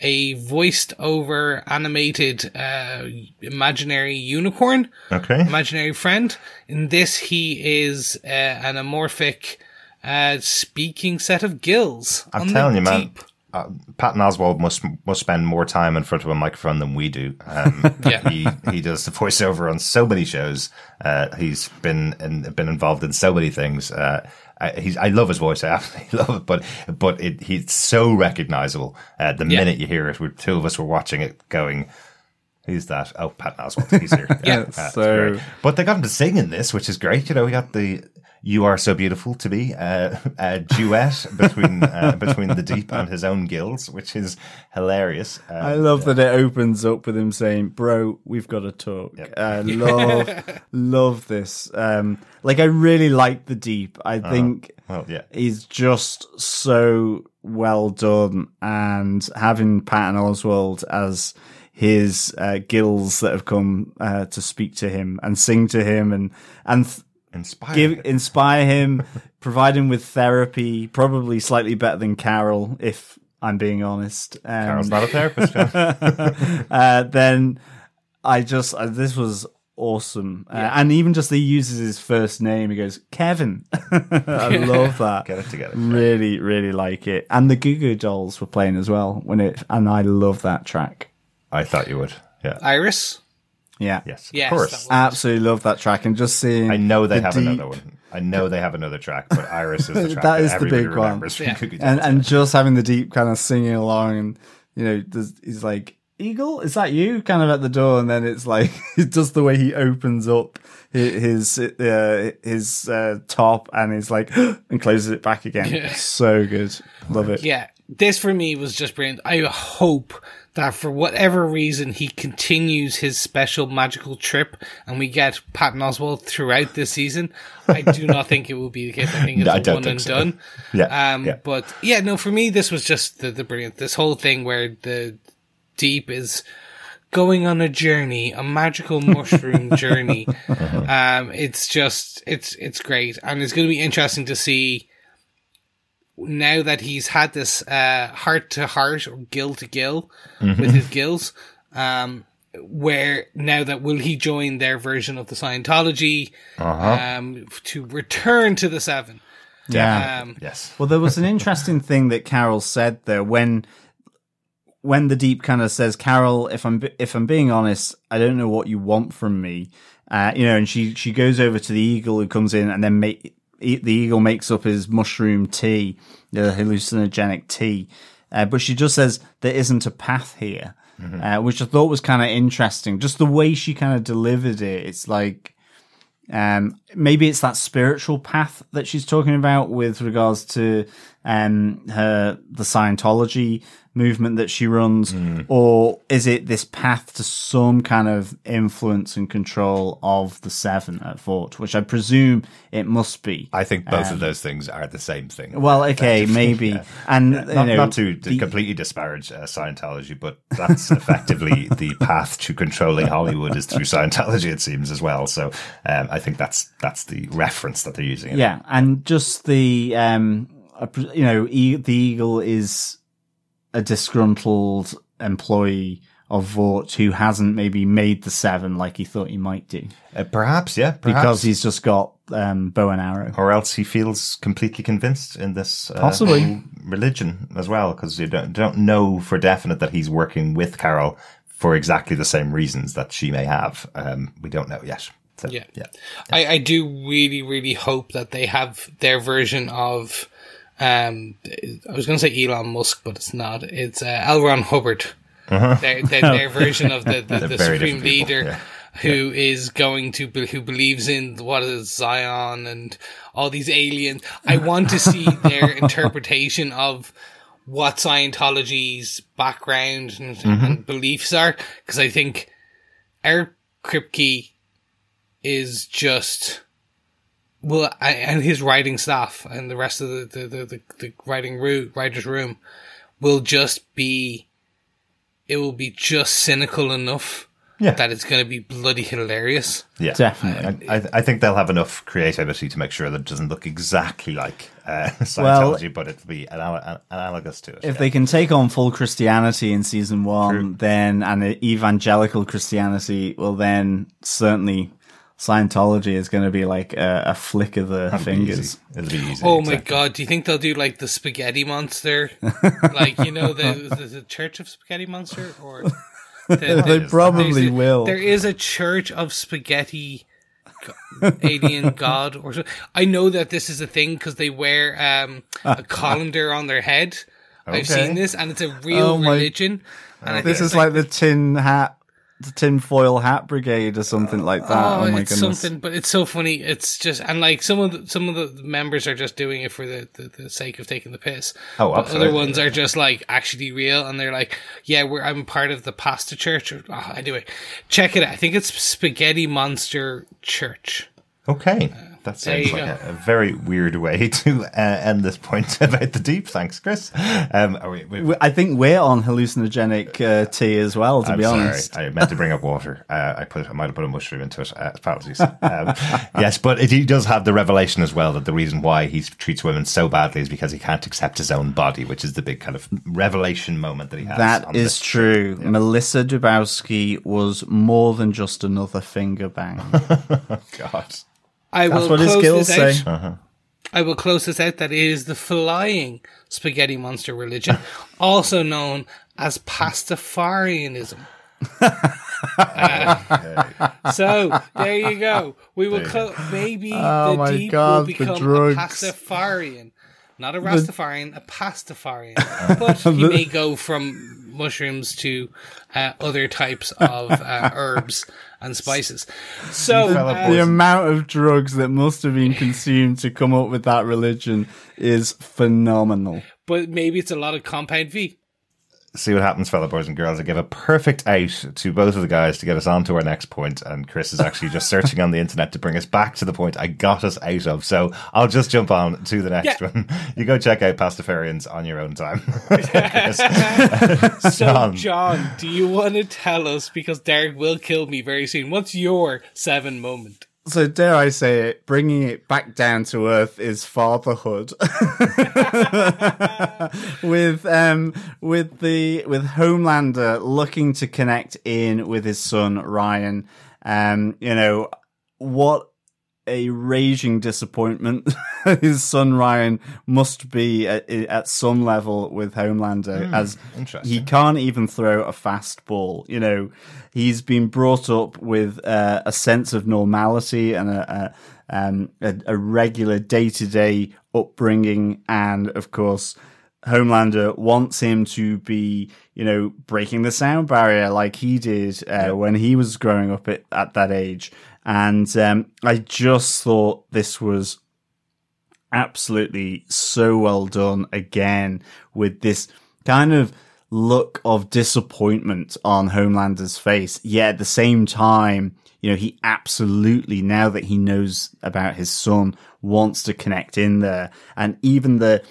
a voiced over animated uh, imaginary unicorn, Okay. imaginary friend. In this, he is uh, an amorphic uh, speaking set of gills. I'm telling you, man. Uh, Patton Oswalt must must spend more time in front of a microphone than we do. Um, Yeah. he he does the voiceover on so many shows. Uh, he's been in, been involved in so many things. Uh, I, he's I love his voice. I absolutely love it. But but it, he's so recognizable. Uh, the Yeah. minute you hear it, we two of us were watching it, going. Who's that? Oh, Pat Oswalt. He's here. Yeah. Uh, So- But they got him to sing in this, which is great. You know, we got the "You Are So Beautiful to be uh, uh, duet between uh, between the Deep and his own gills, which is hilarious. Uh, I love that it opens up with him saying, "Bro, we've got to talk." I love, love this. Um, like I really like the deep. I think well, yeah, he's just so well done, and having Patton Oswalt as his uh, gills that have come uh, to speak to him and sing to him and and th- inspired. give inspire him, provide him with therapy, probably slightly better than Carol, if I'm being honest. Um, Carol's not a therapist. uh, then I just uh, this was awesome, uh, and even just he uses his first name. He goes Kevin. I love that. Get it together. Really, really like it, and the Goo Goo Dolls were playing as well when it, and I love that track. I thought you would. Yeah. Iris. Yeah, yes. Yes, of course. absolutely love that track, and just seeing. I know they the have deep- another one. I know they have another track, but Iris is the track That is the everybody big one. remembers from Yeah. And and just having the deep kind of singing along and you know he's like eagle is that you kind of at the door and then it's like just the way he opens up his uh, his uh, top and he's like and closes it back again Yeah. so good love it Yeah, this for me was just brilliant. I hope that for whatever reason he continues his special magical trip and we get Patton Oswalt throughout this season. I do not think it will be the case. I think it's No, I a don't one and so. done. Yeah, Um, yeah. But yeah, no, for me, this was just the, the brilliant. This whole thing where the deep is going on a journey, a magical mushroom journey. Um, it's just, it's, it's great. And it's going to be interesting to see now that he's had this, uh, heart to heart or gill to gill with his gills. Um, where now that will he join their version of the Scientology, um, to return to the seven? yeah Um, yes. Well, there was an interesting thing that Carol said there when when the deep kind of says, "Carol, if I'm if I'm being honest, I don't know what you want from me." Uh, you know, and she she goes over to the eagle who comes in, and then make, e- the eagle makes up his mushroom tea, the hallucinogenic tea. Uh, but she just says there isn't a path here. uh, which I thought was kind of interesting. Just the way she kind of delivered it. It's like, um, maybe it's that spiritual path that she's talking about with regards to um, her the Scientology movement that she runs, or is it this path to some kind of influence and control of the Seven at Vought, which I presume it must be. I think both of those things are the same thing. Well, okay, maybe, and you not, know, not to, the- completely disparage uh, Scientology, but that's effectively the path to controlling Hollywood is through Scientology, it seems as well. So um, I think that's that's the reference that they're using. Yeah, and just the um, you know, e- the eagle is a disgruntled employee of Vought who hasn't maybe made the seven like he thought he might do Uh, perhaps, yeah, perhaps. because he's just got um, bow and arrow. or else he feels completely convinced in this uh, Possibly. religion as well, because you don't don't know for definite that he's working with Carol for exactly the same reasons that she may have. Um, we don't know yet. So, Yeah. yeah. I, I do really, really hope that they have their version of, um, I was going to say Elon Musk, but it's not. It's uh, L. Ron Hubbard. Their, their, their version of the, the, Uh-huh. The supreme leader yeah. who is going to, be- who believes in what is Zion and all these aliens. I want to see their interpretation of what Scientology's background and, Mm-hmm. and beliefs are. Because I think Eric Kripke is just well, I- and his writing staff and the rest of the the the, the, the writing room, writers room will just be it will be just cynical enough Yeah. that it's going to be bloody hilarious. Yeah, Definitely. I, I, I think they'll have enough creativity to make sure that it doesn't look exactly like uh, Scientology, but it'll be anal- analogous to it. If yeah. they can take on full Christianity in season one, then and evangelical Christianity, well, then certainly Scientology is going to be like a, a flick of the It'll be fingers. easy. It'll be easy. Oh my god! Do you think they'll do like the Spaghetti Monster, like you know the the, the Church of Spaghetti Monster, or the, They probably a- will. There is a Church of Spaghetti alien god, or so. I know that this is a thing because they wear um, a colander on their head. I've seen this, and it's a real Oh my- religion. And This think is like the tin hat, the tinfoil hat brigade or something like that. Oh, Oh, my it's goodness. something, but it's so funny. It's just and like some of the, some of the members are just doing it for the, the, the sake of taking the piss. Oh, But absolutely, Other ones are just like actually real, and they're like, yeah, we're I'm part of the pasta church. Or, oh, anyway, check it. out. I think it's Spaghetti Monster Church. Okay. Uh, That There sounds like a, a very weird way to uh, end this point about the deep. Thanks, Chris. Um, are we, we, We- I think we're on hallucinogenic uh, tea as well, to I'm be sorry. honest. I meant to bring up water. Uh, I put I might have put a mushroom into it. Uh, apologies. Um, yes, but it, he does have the revelation as well that the reason why he treats women so badly is because he can't accept his own body, which is the big kind of revelation moment that he has. That is on is this true. Melissa Dubowski was more than just another finger bang. God. I will what his close skills this say. out. I will close this out. That it is the flying spaghetti monster religion, also known as Pastafarianism. Uh, so there you go. We will clo- maybe Oh the my deep God, will the become a. Pastafarian, not a Rastafarian, a Pastafarian. But he may go from mushrooms to uh, other types of uh, herbs and spices. So uh, the amount of drugs that must have been consumed to come up with that religion is phenomenal. but maybe it's a lot of compound V. See what happens, fellow boys and girls. I give a perfect out to both of the guys to get us on to our next point, and Chris is actually just searching on the internet to bring us back to the point I got us out of. So I'll just jump on to the next Yeah. one. You go check out Pastafarians on your own time. So, John. John, do you want to tell us because Derek will kill me very soon? What's your seven moment? So dare I say it, bringing it back down to earth is fatherhood. with um with the with Homelander looking to connect in with his son Ryan. Um, you know, what a raging disappointment his son Ryan must be at, at some level with Homelander as he can't even throw a fast ball. You know, he's been brought up with uh, a sense of normality and a, a, um, a, a regular day to day upbringing, and of course. Homelander wants him to be, you know, breaking the sound barrier like he did uh, when he was growing up at, at that age. And um, I just thought this was absolutely so well done again with this kind of look of disappointment on Homelander's face. Yet at the same time, you know, he absolutely, now that he knows about his son, wants to connect in there. And even the,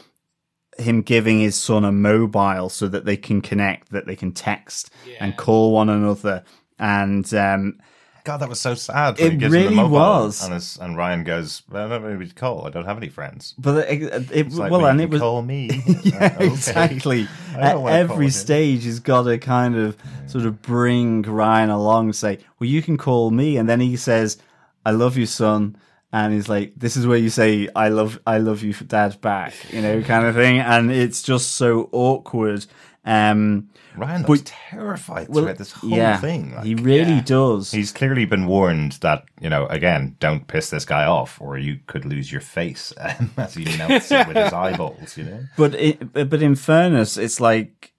him giving his son a mobile so that they can connect, that they can text and call one another. And, um, God, that was so sad. It he gives him the really was. And, his, and Ryan goes, well, I don't know call. I don't have any friends. but it, it It's like, well, well, and it was, call me. yeah, Okay. exactly. At don't wanna call every stage, he's got to kind of sort of bring Ryan along, and say, "Well, you can call me," and then he says, "I love you, son," and he's like, "This is where you say I love, I love you, for dad, back," you know, kind of thing, and it's just so awkward. Um, Ryan looks terrified well, throughout this whole yeah, thing. Like, he really Yeah. does. He's clearly been warned that, you know, again, don't piss this guy off or you could lose your face um, as he melts it with his eyeballs, you know? But it, but in fairness, it's like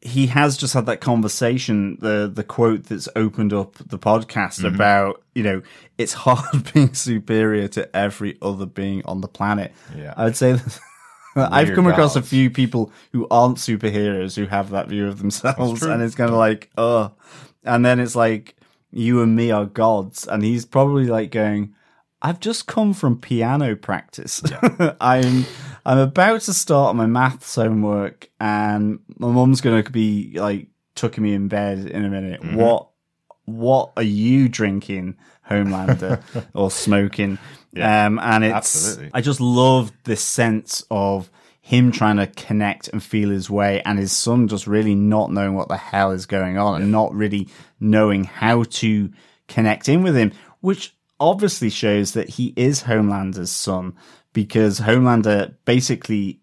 he has just had that conversation. The the quote that's opened up the podcast Mm-hmm. about you know it's hard being superior to every other being on the planet. Yeah. I would say that I've come across a few people who aren't superheroes who have that view of themselves, and it's kind of like oh, and then it's like you and me are gods, and he's probably like going. I've just come from piano practice. I'm I'm about to start my maths homework, and my mum's going to be like tucking me in bed in a minute. Mm-hmm. What what are you drinking, Homelander, or smoking? Um, and it's absolutely. I just love this sense of him trying to connect and feel his way, and his son just really not knowing what the hell is going on, and not really knowing how to connect in with him, which obviously shows that he is Homelander's son because Homelander basically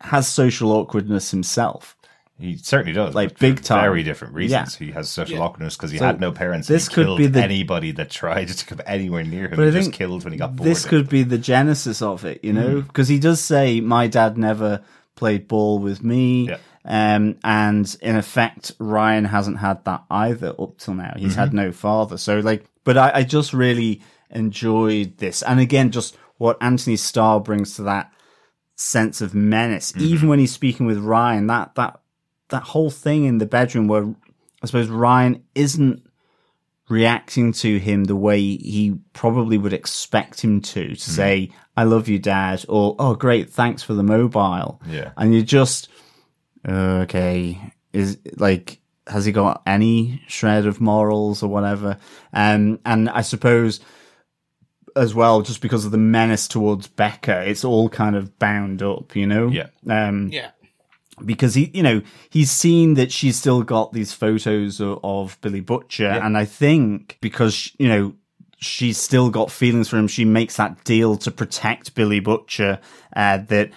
has social awkwardness himself. He certainly does. Like, but for big time. Very different reasons. Yeah. He has social Yeah. awkwardness because he So had no parents. this he could killed be the- anybody that tried to come anywhere near him. But I he just think killed when he got bored. This could be the genesis of it, you Mm. know, because he does say, "My dad never played ball with me," Yeah. um, and in effect, Ryan hasn't had that either up till now. He's Mm-hmm. had no father, so like, but I, I just really enjoyed this, and again, just what Anthony Starr brings to that sense of menace, Mm-hmm. even when he's speaking with Ryan, that that that whole thing in the bedroom where I suppose Ryan isn't reacting to him the way he probably would expect him to, to Hmm. say, I love you, dad, or, oh, great, thanks for the mobile. Yeah. And you just, okay, is like, has he got any shred of morals or whatever? Um, and I suppose as well, just because of the menace towards Becca, it's all kind of bound up, you know? Yeah. Um, Yeah. Because he, you know, he's seen that she's still got these photos of, of Billy Butcher, and I think because you know she's still got feelings for him, she makes that deal to protect Billy Butcher. Uh, that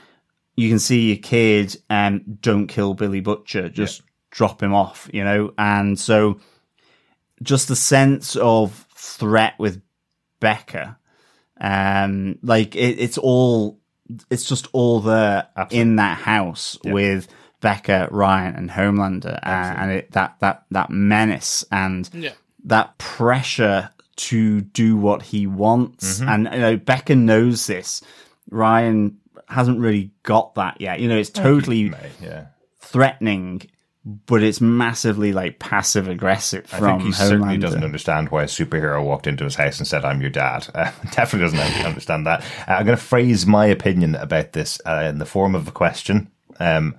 you can see your kid and don't kill Billy Butcher, just drop him off, you know, and so just the sense of threat with Becca, um, like it, it's all, it's just all there in that house with Becca, Ryan, and Homelander, uh, and it, that that that menace and Yeah. that pressure to do what he wants, and you know Becca knows this. Ryan hasn't really got that yet. You know, it's totally yeah. threatening, but it's massively like passive aggressive I think he certainly doesn't understand why a superhero walked into his house and said, "I'm your dad." Uh, definitely doesn't understand that. Uh, I'm going to phrase my opinion about this uh, in the form of a question. Um,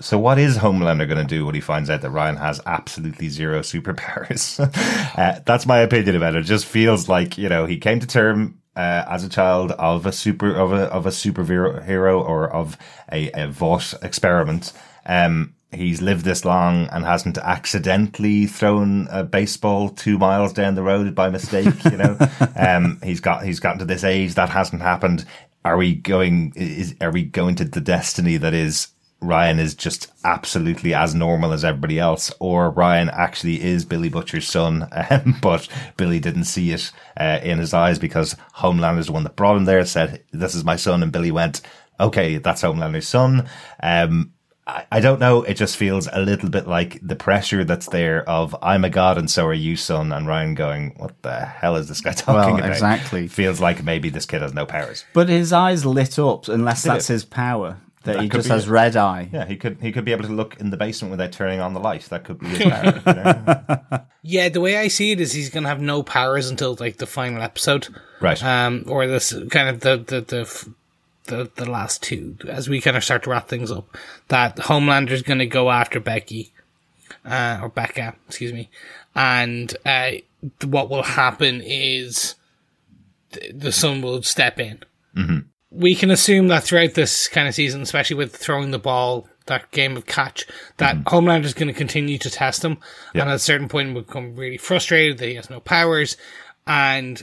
so, what is Homelander going to do when he finds out that Ryan has absolutely zero superpowers? uh, that's my opinion about it. It just feels like you know he came to term uh, as a child of a super of a of a superhero hero or of a, a Vought experiment. Um, he's lived this long and hasn't accidentally thrown a baseball two miles down the road by mistake. You know, um, he's got he's gotten to this age that hasn't happened. Are we going? Is are we going to the destiny that is Ryan is just absolutely as normal as everybody else, or Ryan actually is Billy Butcher's son, um, but Billy didn't see it uh, in his eyes because Homeland is the one that brought him there. Said, "This is my son," and Billy went, okay, that's Homelander's son. Um, I, I don't know. It just feels a little bit like the pressure that's there of I'm a god and so are you, son. And Ryan going, what the hell is this guy talking Well, about? exactly. Feels like maybe this kid has no powers. But his eyes lit up, unless Did that's it? his power. That, That he just has it. red eye. Yeah, he could he could be able to look in the basement without turning on the light. That could be his power. you know? Yeah, the way I see it is he's gonna have no powers until like the final episode, Right. um, or this kind of the the the. The, the last two as we kind of start to wrap things up that homelander's going to go after becky uh, or becca excuse me and uh, what will happen is th- the son will step in. We can assume that throughout this kind of season, especially with throwing the ball, that game of catch, that Homelander is going to continue to test him, Yeah. and at a certain point will become really frustrated that he has no powers, and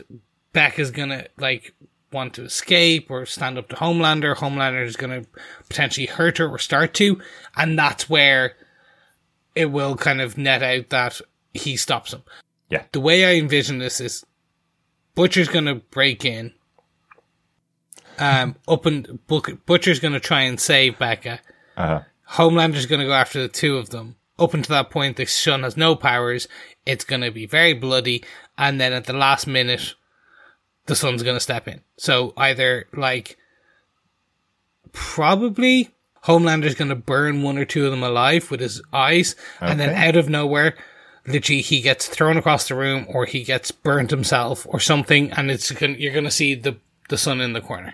Beck is going to like want to escape or stand up to Homelander. Homelander is going to potentially hurt her or start to, and that's where it will kind of net out that he stops him. Yeah. The way I envision this is Butcher's going to break in. Um, up and Book- Butcher's going to try and save Becca. Uh-huh. Homelander's going to go after the two of them. Up until that point, the son has no powers. It's going to be very bloody. And then at the last minute, the son's going to step in. So either like, probably Homelander's going to burn one or two of them alive with his eyes. And then out of nowhere, literally he gets thrown across the room or he gets burned himself or something. And it's gonna, you're going to see the, the son in the corner.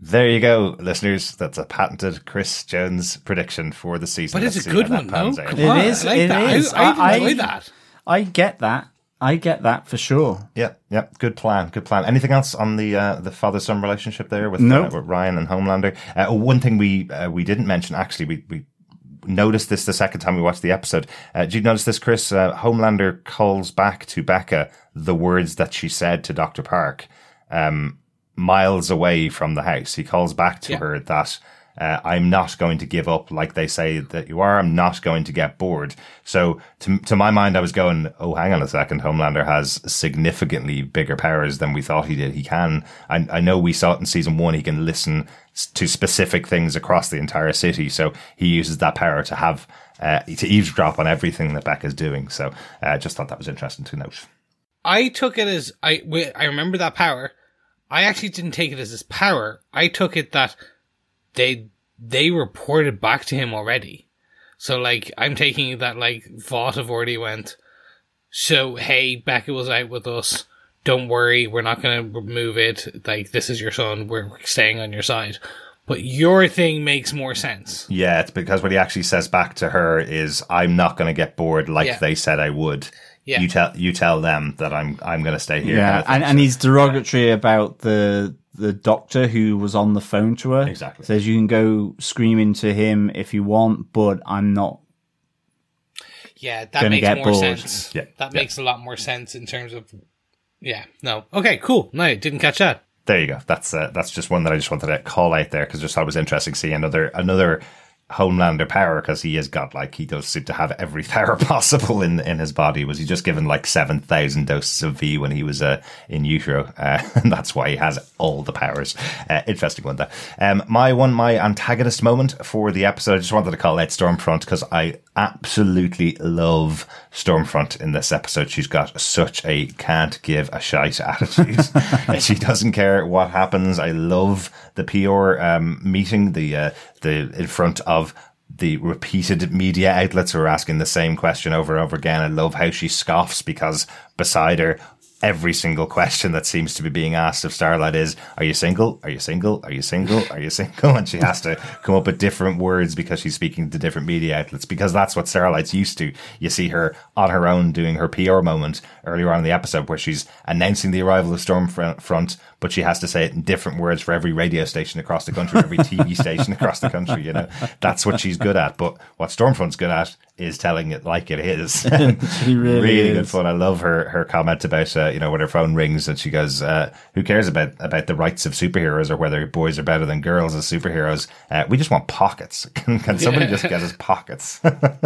There you go, listeners. That's a patented Chris Jones prediction for the season. But Let's it's a good one, that no? pans out. Come on, is, I like it that. is. I, I, I- enjoy I- that. I get that. I get that for sure. Yeah, yeah, good plan, good plan. Anything else on the uh, the father son relationship there with, Nope. uh, with Ryan and Homelander? Uh, one thing we uh, we didn't mention actually, we we noticed this the second time we watched the episode. Uh, did you notice this, Chris? Uh, Homelander calls back to Becca the words that she said to Doctor Park, um, miles away from the house. He calls back to Yeah. her that. Uh, I'm not going to give up like they say that you are. I'm not going to get bored. So to, to my mind, I was going, Oh, hang on a second. Homelander has significantly bigger powers than we thought he did. He can. I, I know we saw it in season one. He can listen to specific things across the entire city. So he uses that power to have, uh, to eavesdrop on everything that Becca's doing. So uh, I just thought that was interesting to note. I took it as I I remember that power. I actually didn't take it as his power. I took it that they they reported back to him already. So like I'm taking that like Vought have already went. So hey, Becca was out with us. Don't worry, we're not going to remove it. Like this is your son. We're staying on your side. But your thing makes more sense. Yeah, it's because what he actually says back to her is, "I'm not going to get bored like Yeah. they said I would." Yeah. You tell you tell them that I'm I'm going to stay here. Yeah, kind of thing. and, and he's derogatory about the the doctor who was on the phone to her. Exactly. Says you can go screaming to him if you want, but I'm not. Yeah, that Gonna makes get more bored. sense. Yeah, That yeah. makes a lot more sense in terms of Yeah, no. Okay, cool. No, didn't catch that. there you go. That's uh, that's just one that I just wanted to call out there because just thought it was interesting to see another another Homelander power because he has got like he does seem to have every power possible in in his body. Was he just given like seven thousand doses of V when he was uh, in utero? Uh, and that's why he has all the powers. Uh, interesting one. That um, my one my antagonist moment for the episode. I just wanted to call out Stormfront because I absolutely love Stormfront in this episode. She's got such a can't give a shite attitude. she doesn't care what happens. I love the PR um, meeting, the uh, the in front of the repeated media outlets who are asking the same question over and over again. I love how she scoffs because beside her, every single question that seems to be being asked of Starlight is, Are you single? Are you single? Are you single? Are you single? And she has to come up with different words because she's speaking to different media outlets because that's what Starlight's used to. You see her on her own doing her PR moment earlier on in the episode where she's announcing the arrival of Stormfront, but she has to say it in different words for every radio station across the country, every TV station across the country. You know, that's what she's good at. But what Stormfront's good at is telling it like it is. She really good is. fun. I love her her comment about uh, you know when her phone rings and she goes, uh, "Who cares about about the rights of superheroes or whether boys are better than girls as superheroes? Uh, we just want pockets. can, can somebody just get us pockets?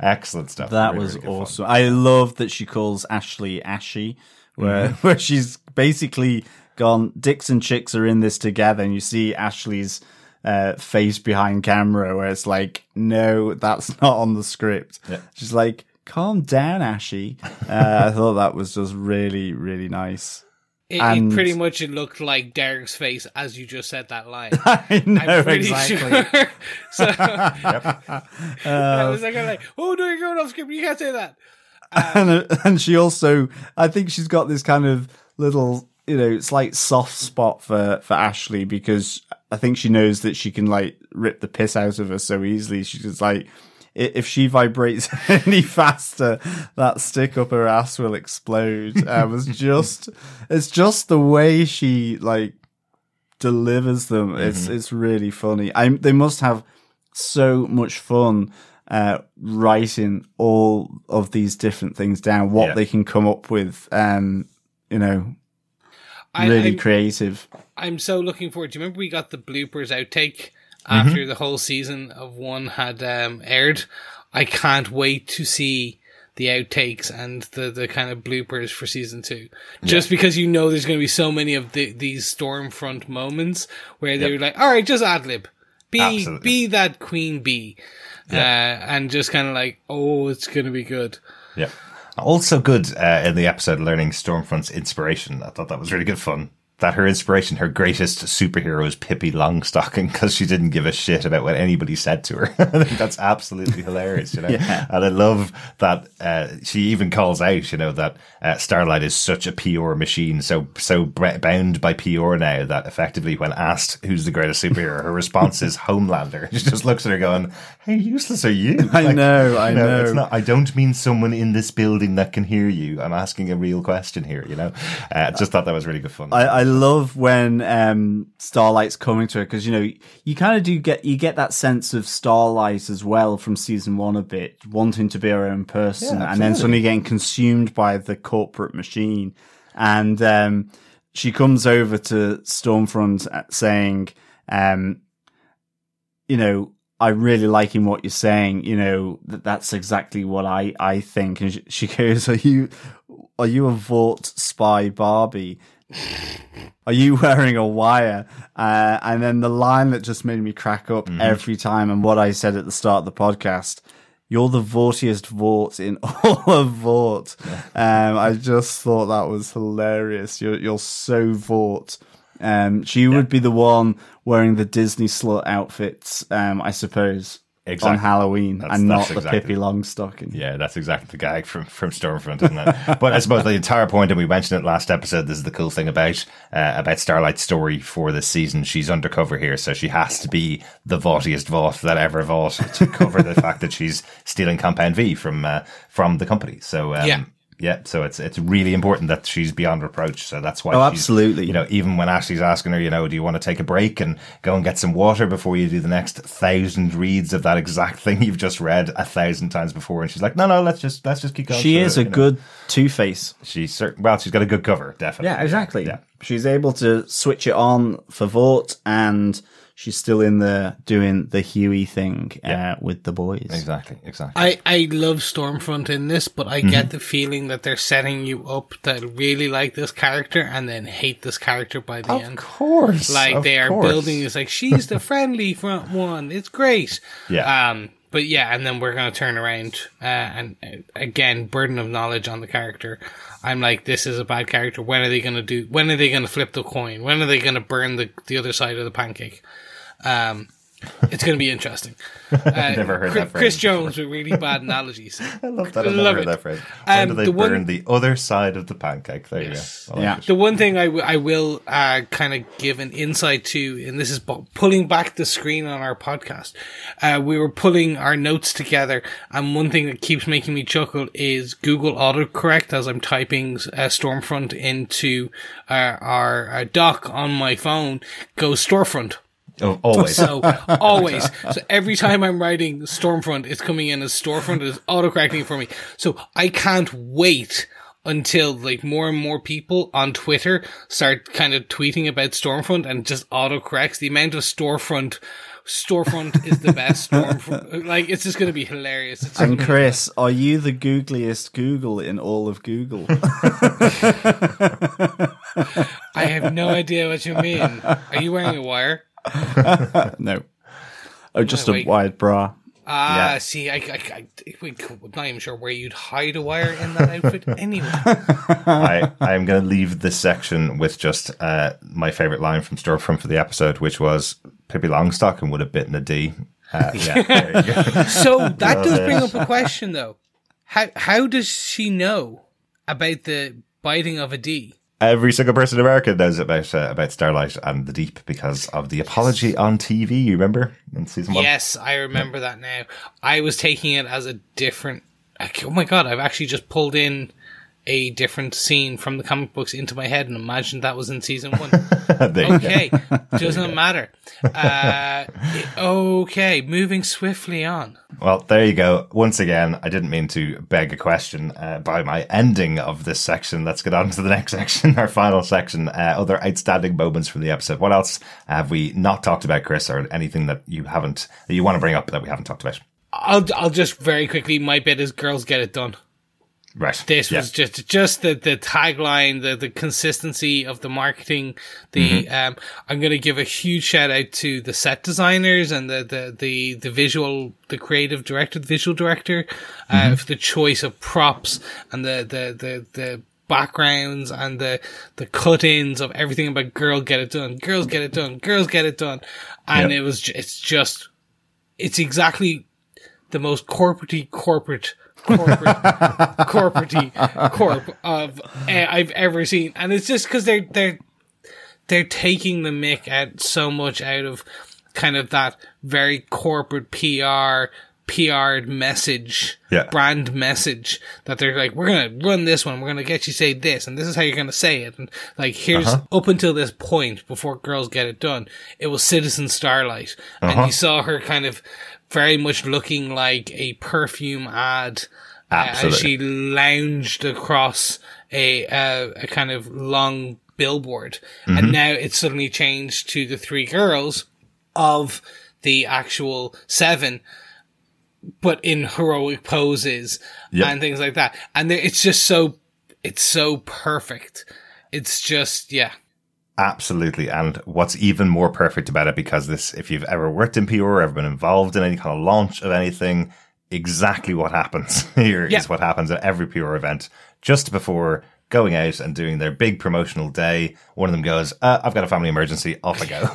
Excellent stuff. That Really, was really good fun. awesome. I love that she calls Ashley Ashy, where where she's basically gone. Dicks and chicks are in this together, and you see Ashley's uh, face behind camera where it's like, no, that's not on the script. Yeah. She's like, calm down, Ashy. Uh, I thought that was just really, really nice. It, And- it pretty much it looked like Derek's face as you just said that line. I know I'm exactly. sure. so I was like, like, oh no, you're going off script. You can't say that. and, and she also, I think she's got this kind of little, you know, slight soft spot for for Ashley because I think she knows that she can like rip the piss out of her so easily. She's just like, if she vibrates any faster, that stick up her ass will explode. Uh, it was just, it's just the way she like delivers them. It's it's really funny. I they must have so much fun uh, writing all of these different things down. What Yeah. they can come up with, um, you know, I, really I'm, creative. I'm so looking forward. Do you remember we got the bloopers outtake Mm-hmm. after the whole season of one had um, aired? I can't wait to see the outtakes and the, the kind of bloopers for season two. Just because you know there's going to be so many of the, these Stormfront moments where they're like, all right, just ad lib. Be, Absolutely. be that queen bee. Uh, and just kind of like, oh, it's going to be good. Yeah. Also good uh, in the episode learning Stormfront's inspiration. I thought that was really good fun. That her inspiration, her greatest superhero is Pippi Longstocking because she didn't give a shit about what anybody said to her. I think that's absolutely hilarious, you know. And I love that uh, she even calls out, you know, that uh, Starlight is such a PR machine, so so bound by PR now that effectively, when asked who's the greatest superhero, her response is Homelander. She just looks at her going, "How useless are you?" I know, I you know. It's not, I don't mean someone in this building that can hear you. I'm asking a real question here, you know? Uh, just thought that was really good fun. I, I love when um, Starlight's coming to her because you know you kind of do get you get that sense of Starlight as well from season one a bit, wanting to be her own person, Yeah, and then suddenly getting consumed by the corporate machine. And um, she comes over to Stormfront uh, saying, um, "You know, I really like liking what you're saying. You know, that that's exactly what I I think." And she, she goes, "Are you are you a Vought spy Barbie?" Are you wearing a wire? Uh, and then the line that just made me crack up every time, and what I said at the start of the podcast, you're the Voughtiest Vought in all of Vought. Um, I just thought that was hilarious. You're you're so Vought. Um, she would be the one wearing the Disney slut outfits, um, I suppose, Exactly. on Halloween, That's- and that's not the Pippi Longstocking. yeah, that's exactly the gag from, from Stormfront, isn't it? but I suppose the entire point, and we mentioned it last episode, this is the cool thing about, uh, about Starlight's story for this season. She's undercover here, so she has to be the Voughtiest Vought that ever Vought to cover the fact that she's stealing Compound V from, uh, from the company. So, um, Yeah. Yeah, so it's it's really important that she's beyond reproach. So that's why. Oh, absolutely. You know, even when Ashley's asking her, you know, do you want to take a break and go and get some water before you do the next thousand reads of that exact thing you've just read a thousand times before, and she's like, no, no, let's just let's just keep going. She is it," a good Two Face. She's certain. Well, she's got a good cover, definitely. Yeah, exactly. Yeah. She's able to switch it on for Vought, and she's still in there doing the Hughie thing uh, with the boys. Exactly. Exactly. I, I love Stormfront in this, but I Mm-hmm. get the feeling that they're setting you up to really like this character and then hate this character by the of end. Of course. Like of they are course. building it's like she's the friendly front one. It's great. Yeah. Um. But yeah, and then we're gonna turn around uh, and uh, again burden of knowledge on the character. I'm like, this is a bad character. When are they gonna do? When are they gonna flip the coin? When are they gonna burn the the other side of the pancake? Um. It's going to be interesting. Uh, Never heard Chris, that phrase Chris Jones with really bad analogies. I love that. I I've love never heard it. that phrase. When Um, do they the one- burn the other side of the pancake? There Yes. you go. Like Yeah. it. The one thing I, w- I will uh, kind of give an insight to, and this is bu- pulling back the screen on our podcast. Uh, we were pulling our notes together, and one thing that keeps making me chuckle is Google autocorrect as I'm typing uh, Stormfront into uh, our uh, doc on my phone goes storefront. Oh, always. So always. So every time I'm writing Stormfront, it's coming in as Storefront. It's autocorrecting for me. So I can't wait until like more and more people on Twitter start kind of tweeting about Stormfront and just autocorrects. The amount of storefront storefront is the best stormfront. Like it's just going to be hilarious. It's And Chris, are you the googliest Google in all of Google? I have no idea what you mean. Are you wearing a wire? no. Oh, just a wait. wide bra. Ah, Yeah. see, I, I, I, we could- not even sure where you'd hide a wire in that outfit anyway. I, I'm going to leave this section with just uh, my favorite line from Storefront for the episode, which was Pippi Longstocking would have bitten a D. Uh, yeah, there you go. So that does bring up a question, though. How how does she know about the biting of a D? Every single person in America knows about uh, about Starlight and the Deep because of the apology on TV. You remember in season one? Yes, I remember that now. I was taking it as a different. like, Oh my god! I've actually just pulled in a different scene from the comic books into my head and imagined that was in season one. Okay, doesn't matter. Uh, okay, moving swiftly on. Well, there you go. Once again, I didn't mean to beg a question uh, by my ending of this section. Let's get on to the next section, our final section. Uh, other outstanding moments from the episode. What else have we not talked about, Chris, or anything that you haven't that you want to bring up that we haven't talked about? I'll I'll just very quickly. My bit is girls get it done. Right. This Yeah. was just just the the tagline, the the consistency of the marketing. The Mm-hmm. um, I'm going to give a huge shout out to the set designers and the the the, the visual, the creative director, the visual director, uh, Mm-hmm. for the choice of props and the the the the backgrounds and the the cut-ins of everything about girl get it done girls get it done girls get it done and Yep. it was it's just it's exactly the most corporatey corporate corporate corp of uh, I've ever seen, and it's just because they're they're they're taking the mick out so much out of kind of that very corporate PR PR'd message, Yeah. brand message that they're like, we're gonna run this one, we're gonna get you say this, and this is how you're gonna say it, and like here's up until this point before girls get it done, it was Citizen Starlight, and you saw her kind of very much looking like a perfume ad. uh, as she lounged across a uh, a kind of long billboard, and now it's suddenly changed to the three girls of the actual seven, but in heroic poses Yep. and things like that. And it's just so it's so perfect. It's just yeah. Absolutely. And what's even more perfect about it, because this, if you've ever worked in PR or ever been involved in any kind of launch of anything, exactly what happens here is Yeah. what happens at every PR event just before going out and doing their big promotional day. One of them goes, uh, I've got a family emergency. Off I go.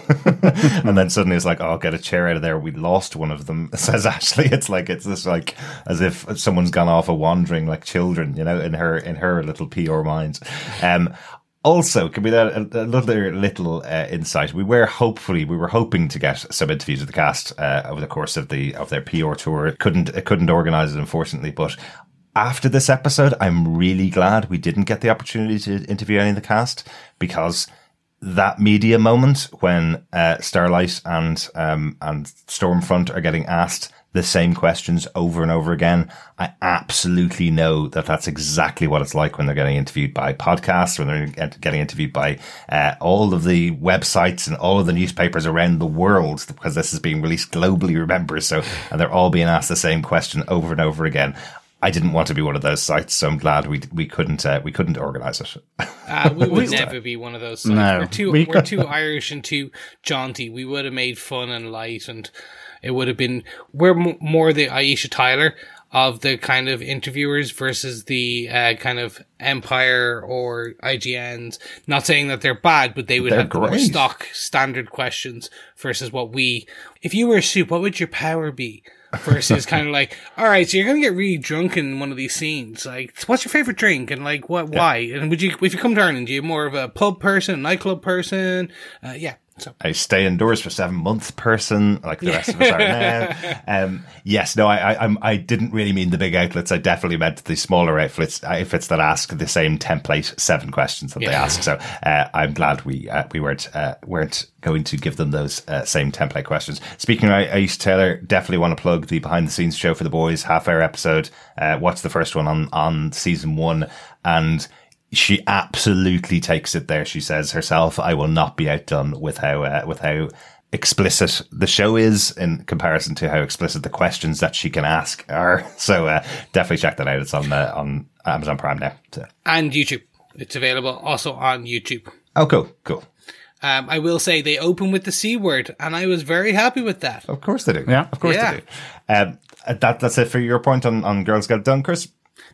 and then suddenly it's like, oh, I'll get a chair out of there. We lost one of them, says Ashley. It's like, it's just like as if someone's gone off a wandering like children, you know, in her, in her little PR mind. Um, also, can we that another little uh, insight? We were hopefully we were hoping to get some interviews with the cast uh, over the course of the of their PR tour. Couldn't it couldn't organise it unfortunately, but after this episode, I'm really glad we didn't get the opportunity to interview any of the cast because that media moment when uh, Starlight and um, and Stormfront are getting asked the same questions over and over again, I absolutely know that that's exactly what it's like when they're getting interviewed by podcasts, when they're getting interviewed by uh, all of the websites and all of the newspapers around the world, because this is being released globally, remember? So, and they're all being asked the same question over and over again. I didn't want to be one of those sites, so I'm glad we we couldn't uh, we couldn't organize it. Uh, we would never be one of those. Sites. No. we're too we, are too Irish and too jaunty. We would have made fun and light, and it would have been. We're m- more the Aisha Tyler of the kind of interviewers versus the uh, kind of Empire or IGNs. Not saying that they're bad, but they would They're have the more stock standard questions versus what we. If you were a supe, what would your power be? versus kind of like, all right, so you're gonna get really drunk in one of these scenes. Like, what's your favorite drink and like what? Why? And would you, if you come to Ireland, are you more of a pub person, nightclub person? Uh, yeah. So I stay indoors for seven months person, like the rest of us are now. Um, yes, no, I, I, I'm, didn't really mean the big outlets. I definitely meant the smaller outlets, outfits that ask the same template seven questions that they ask. So uh, I'm glad we uh, we weren't uh, weren't going to give them those uh, same template questions. Speaking of Aisha Tyler, definitely want to plug the behind the scenes show for the boys half hour episode. Uh, watch the first one on on season one and she absolutely takes it there. She says herself, "I will not be outdone with how uh, with how explicit the show is in comparison to how explicit the questions that she can ask are." So uh, definitely check that out. It's on uh, on Amazon Prime now. So- and YouTube, it's available also on YouTube. Oh, cool, cool. Um, I will say they open with the C word, and I was very happy with that. Of course they do. Yeah. Of course Yeah. they do. Um, that, that's it for your point on, on Girls Get Done, Chris.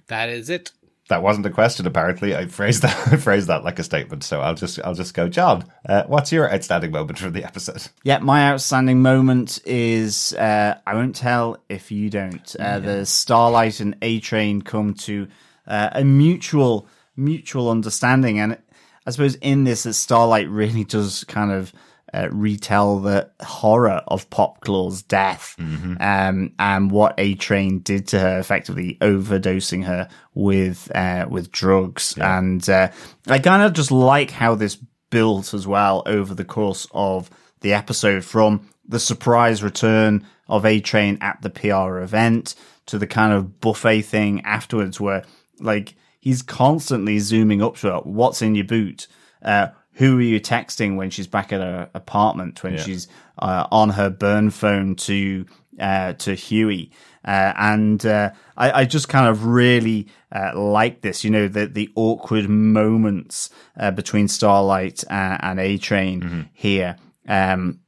That is it. That wasn't a question. Apparently, I phrased that I phrased that like a statement. So I'll just I'll just go, John. Uh, what's your outstanding moment from the episode? Yeah, my outstanding moment is uh, I won't tell if you don't. Uh, The Starlight and A Train come to uh, a mutual mutual understanding, and I suppose in this, that Starlight really does kind of uh, retell the horror of Popclaw's death um, and what A Train did to her, effectively overdosing her with uh, with drugs. And uh, I kind of just like how this built as well over the course of the episode from the surprise return of A Train at the PR event to the kind of buffet thing afterwards, where like he's constantly zooming up to her. What's in your boot? Uh, who are you texting when she's back at her apartment? When she's uh, on her burn phone to uh, to Hughie? Uh, and uh, I, I just kind of really uh, like this, you know, the the awkward moments uh, between Starlight and, and A Train here. Um,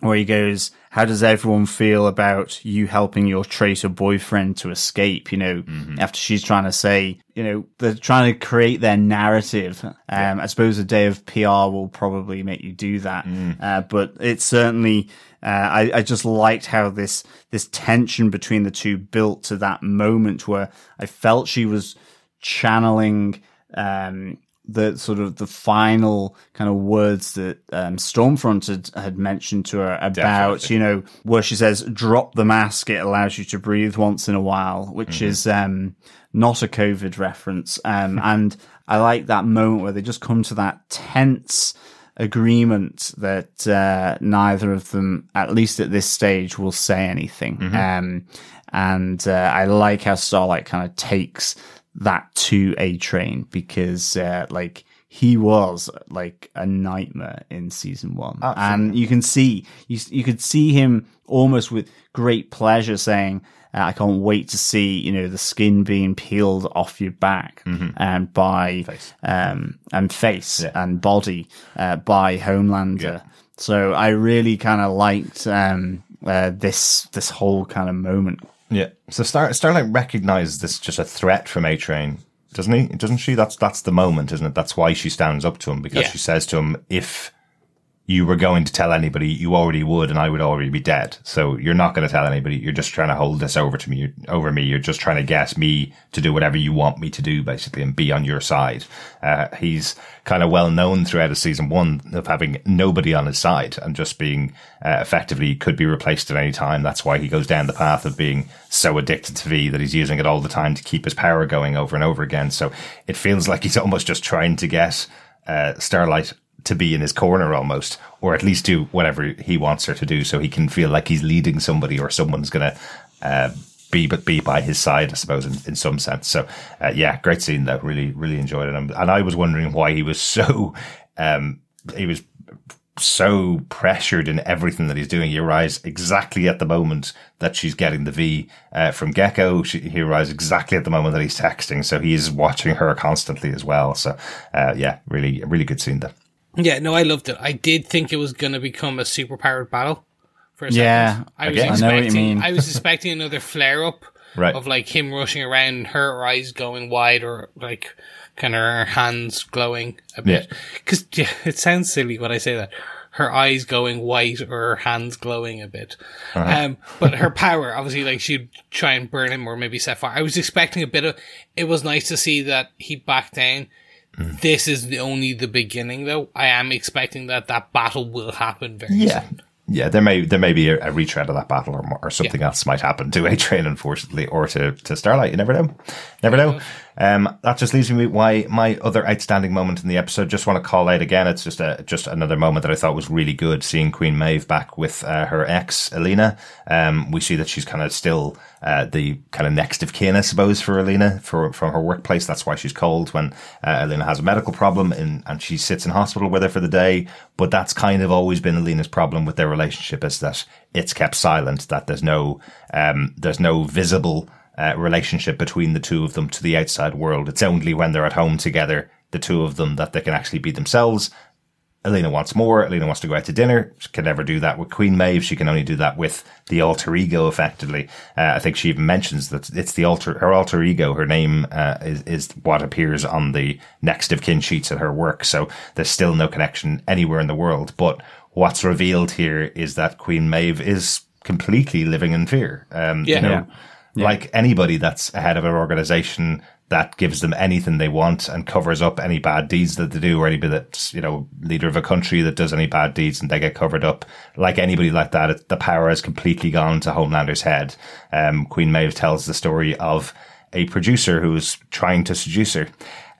where he goes, How does everyone feel about you helping your traitor boyfriend to escape? You know, after she's trying to say, you know, they're trying to create their narrative. Um, I suppose a day of PR will probably make you do that. Uh, but it's certainly, uh, I, I just liked how this, this tension between the two built to that moment where I felt she was channeling, um, the sort of the final kind of words that um, Stormfront had, had mentioned to her about, Definitely. you know, where she says, drop the mask, it allows you to breathe once in a while, which is um, not a COVID reference. Um, and I like that moment where they just come to that tense agreement that uh, neither of them, at least at this stage, will say anything. Um, and uh, I like how Starlight kind of takes that to A Train because uh, like he was like a nightmare in season one. And you can see you, you could see him almost with great pleasure saying uh, i can't wait to see you know the skin being peeled off your back and by um and face and body uh, by homelander. So i really kind of liked um uh, this this whole kind of moment Yeah. So Star Starlight recognizes this just a threat from A Train, doesn't he? Doesn't she? That's that's the moment, isn't it? That's why she stands up to him because Yeah. she says to him, "If you were going to tell anybody, you already would, and I would already be dead. So you're not going to tell anybody. You're just trying to hold this over to me, over me. You're just trying to get me to do whatever you want me to do, basically, and be on your side." Uh, he's kind of well known throughout his season one of having nobody on his side and just being uh, effectively could be replaced at any time. That's why he goes down the path of being so addicted to V that he's using it all the time to keep his power going over and over again. So it feels like he's almost just trying to get uh, Starlight to be in his corner almost, or at least do whatever he wants her to do, so he can feel like he's leading somebody or someone's gonna uh, be but be by his side, I suppose, in, in some sense. So uh, yeah, great scene though. Really, really enjoyed it, and, and I was wondering why he was so um, he was so pressured in everything that he's doing. He arrives exactly at the moment that she's getting the V uh, from Gecko. She, he arrives exactly at the moment that he's texting, so he's watching her constantly as well. So uh, yeah, really, really good scene there. Yeah, no, I loved it. I did think it was going to become a super powered battle. For a Yeah, second. I was again. I know what you expecting. mean. I was expecting another flare up Right. of like him rushing around, and her eyes going wide, or like kind of her hands glowing a bit. Because yeah, it sounds silly when I say that. Her eyes going white or her hands glowing a bit. Um, but her power, obviously, like she'd try and burn him or maybe set fire. I was expecting a bit of. It was nice to see that he backed down. Mm. This is the, only the beginning, though. I am expecting that that battle will happen very Yeah. soon. Yeah, there may there may be a, a retread of that battle, or, or something else might happen to A Train, unfortunately, or to, to Starlight. You never know, never know. Um, that just leaves me with why my other outstanding moment in the episode. Just want to call out again. It's just a just another moment that I thought was really good. Seeing Queen Maeve back with uh, her ex Elena. Um, we see that she's kind of still uh, the kind of next of kin, I suppose, for Elena for from her workplace. That's why she's called when uh, has a medical problem and and she sits in hospital with her for the day. But that's kind of always been Elena's problem with their relationship is that it's kept silent. That there's no um, there's no visible uh, relationship between the two of them to the outside world. It's only when they're at home together, the two of them, that they can actually be themselves Elena wants more. Elena wants to go out to dinner. She can never do that with Queen Maeve. She can only do that with the alter ego, effectively. Uh, I think she even mentions that it's the alter, her alter ego. Her name uh, is, is what appears on the next of kin sheets at her work. So there's still no connection anywhere in the world. But what's revealed here is that Queen Maeve is completely living in fear. Um, Yeah. you know, Yeah. Like anybody that's ahead of an organization that gives them anything they want and covers up any bad deeds that they do or anybody that's, you know, leader of a country that does any bad deeds and they get covered up. Like anybody like that, it, the power has completely gone to Homelander's head. Um, Queen Maeve tells the story of a producer who was trying to seduce her.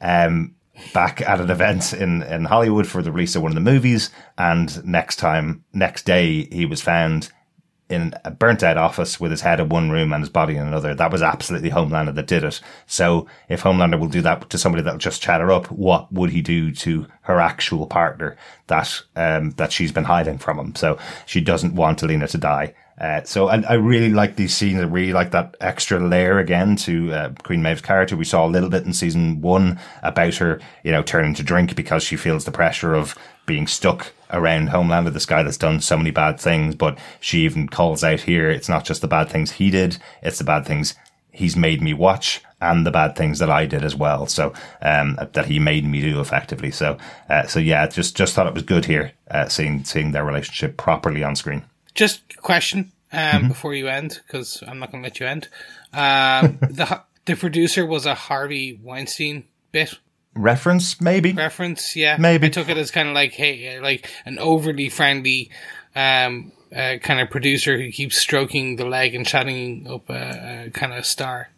Um, back at an event in, in Hollywood for the release of one of the movies. And next time, next day, he was found in a burnt out office with his head in one room and his body in another. That was absolutely Homelander that did it. So if Homelander will do that to somebody that'll just chat her up, what would he do to her actual partner that, um, that she's been hiding from him? So she doesn't want Alina to die. Uh, so and I really like these scenes. I really like that extra layer again to uh, Queen Maeve's character. We saw a little bit in season one about her, you know, turning to drink because she feels the pressure of being stuck around Homeland Homelander, this guy that's done so many bad things. But she even calls out here, it's not just the bad things he did, it's the bad things he's made me watch and the bad things that I did as well. So, um, that he made me do effectively. So, uh, so yeah, just, just thought it was good here, uh, seeing, seeing their relationship properly on screen. Just question um, Mm-hmm. before you end, because I'm not going to let you end. Um, the the producer was a Harvey Weinstein bit Reference, maybe? reference. Yeah, Maybe. I took it as kind of like hey, like an overly friendly. Um, uh, kind of producer who keeps stroking the leg and chatting up a, a kind of star.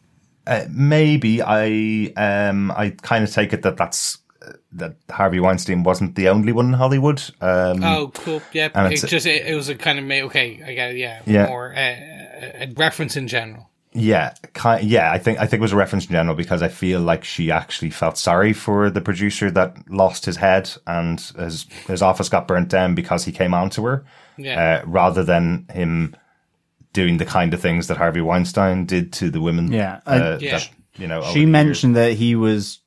Uh, maybe I um I kind of take it that that's uh, that Harvey Weinstein wasn't the only one in Hollywood. Um, Oh, cool. Yeah, it just it, it was a kind of okay. I got it. Yeah, Yeah. more uh, a, a reference in general. Yeah, ki yeah. I think I think it was a reference in general because I feel like she actually felt sorry for the producer that lost his head and his his office got burnt down because he came on to her, Yeah. uh, rather than him doing the kind of things that Harvey Weinstein did to the women. Yeah, uh, uh, Yeah. that, you know. She the years. mentioned that he was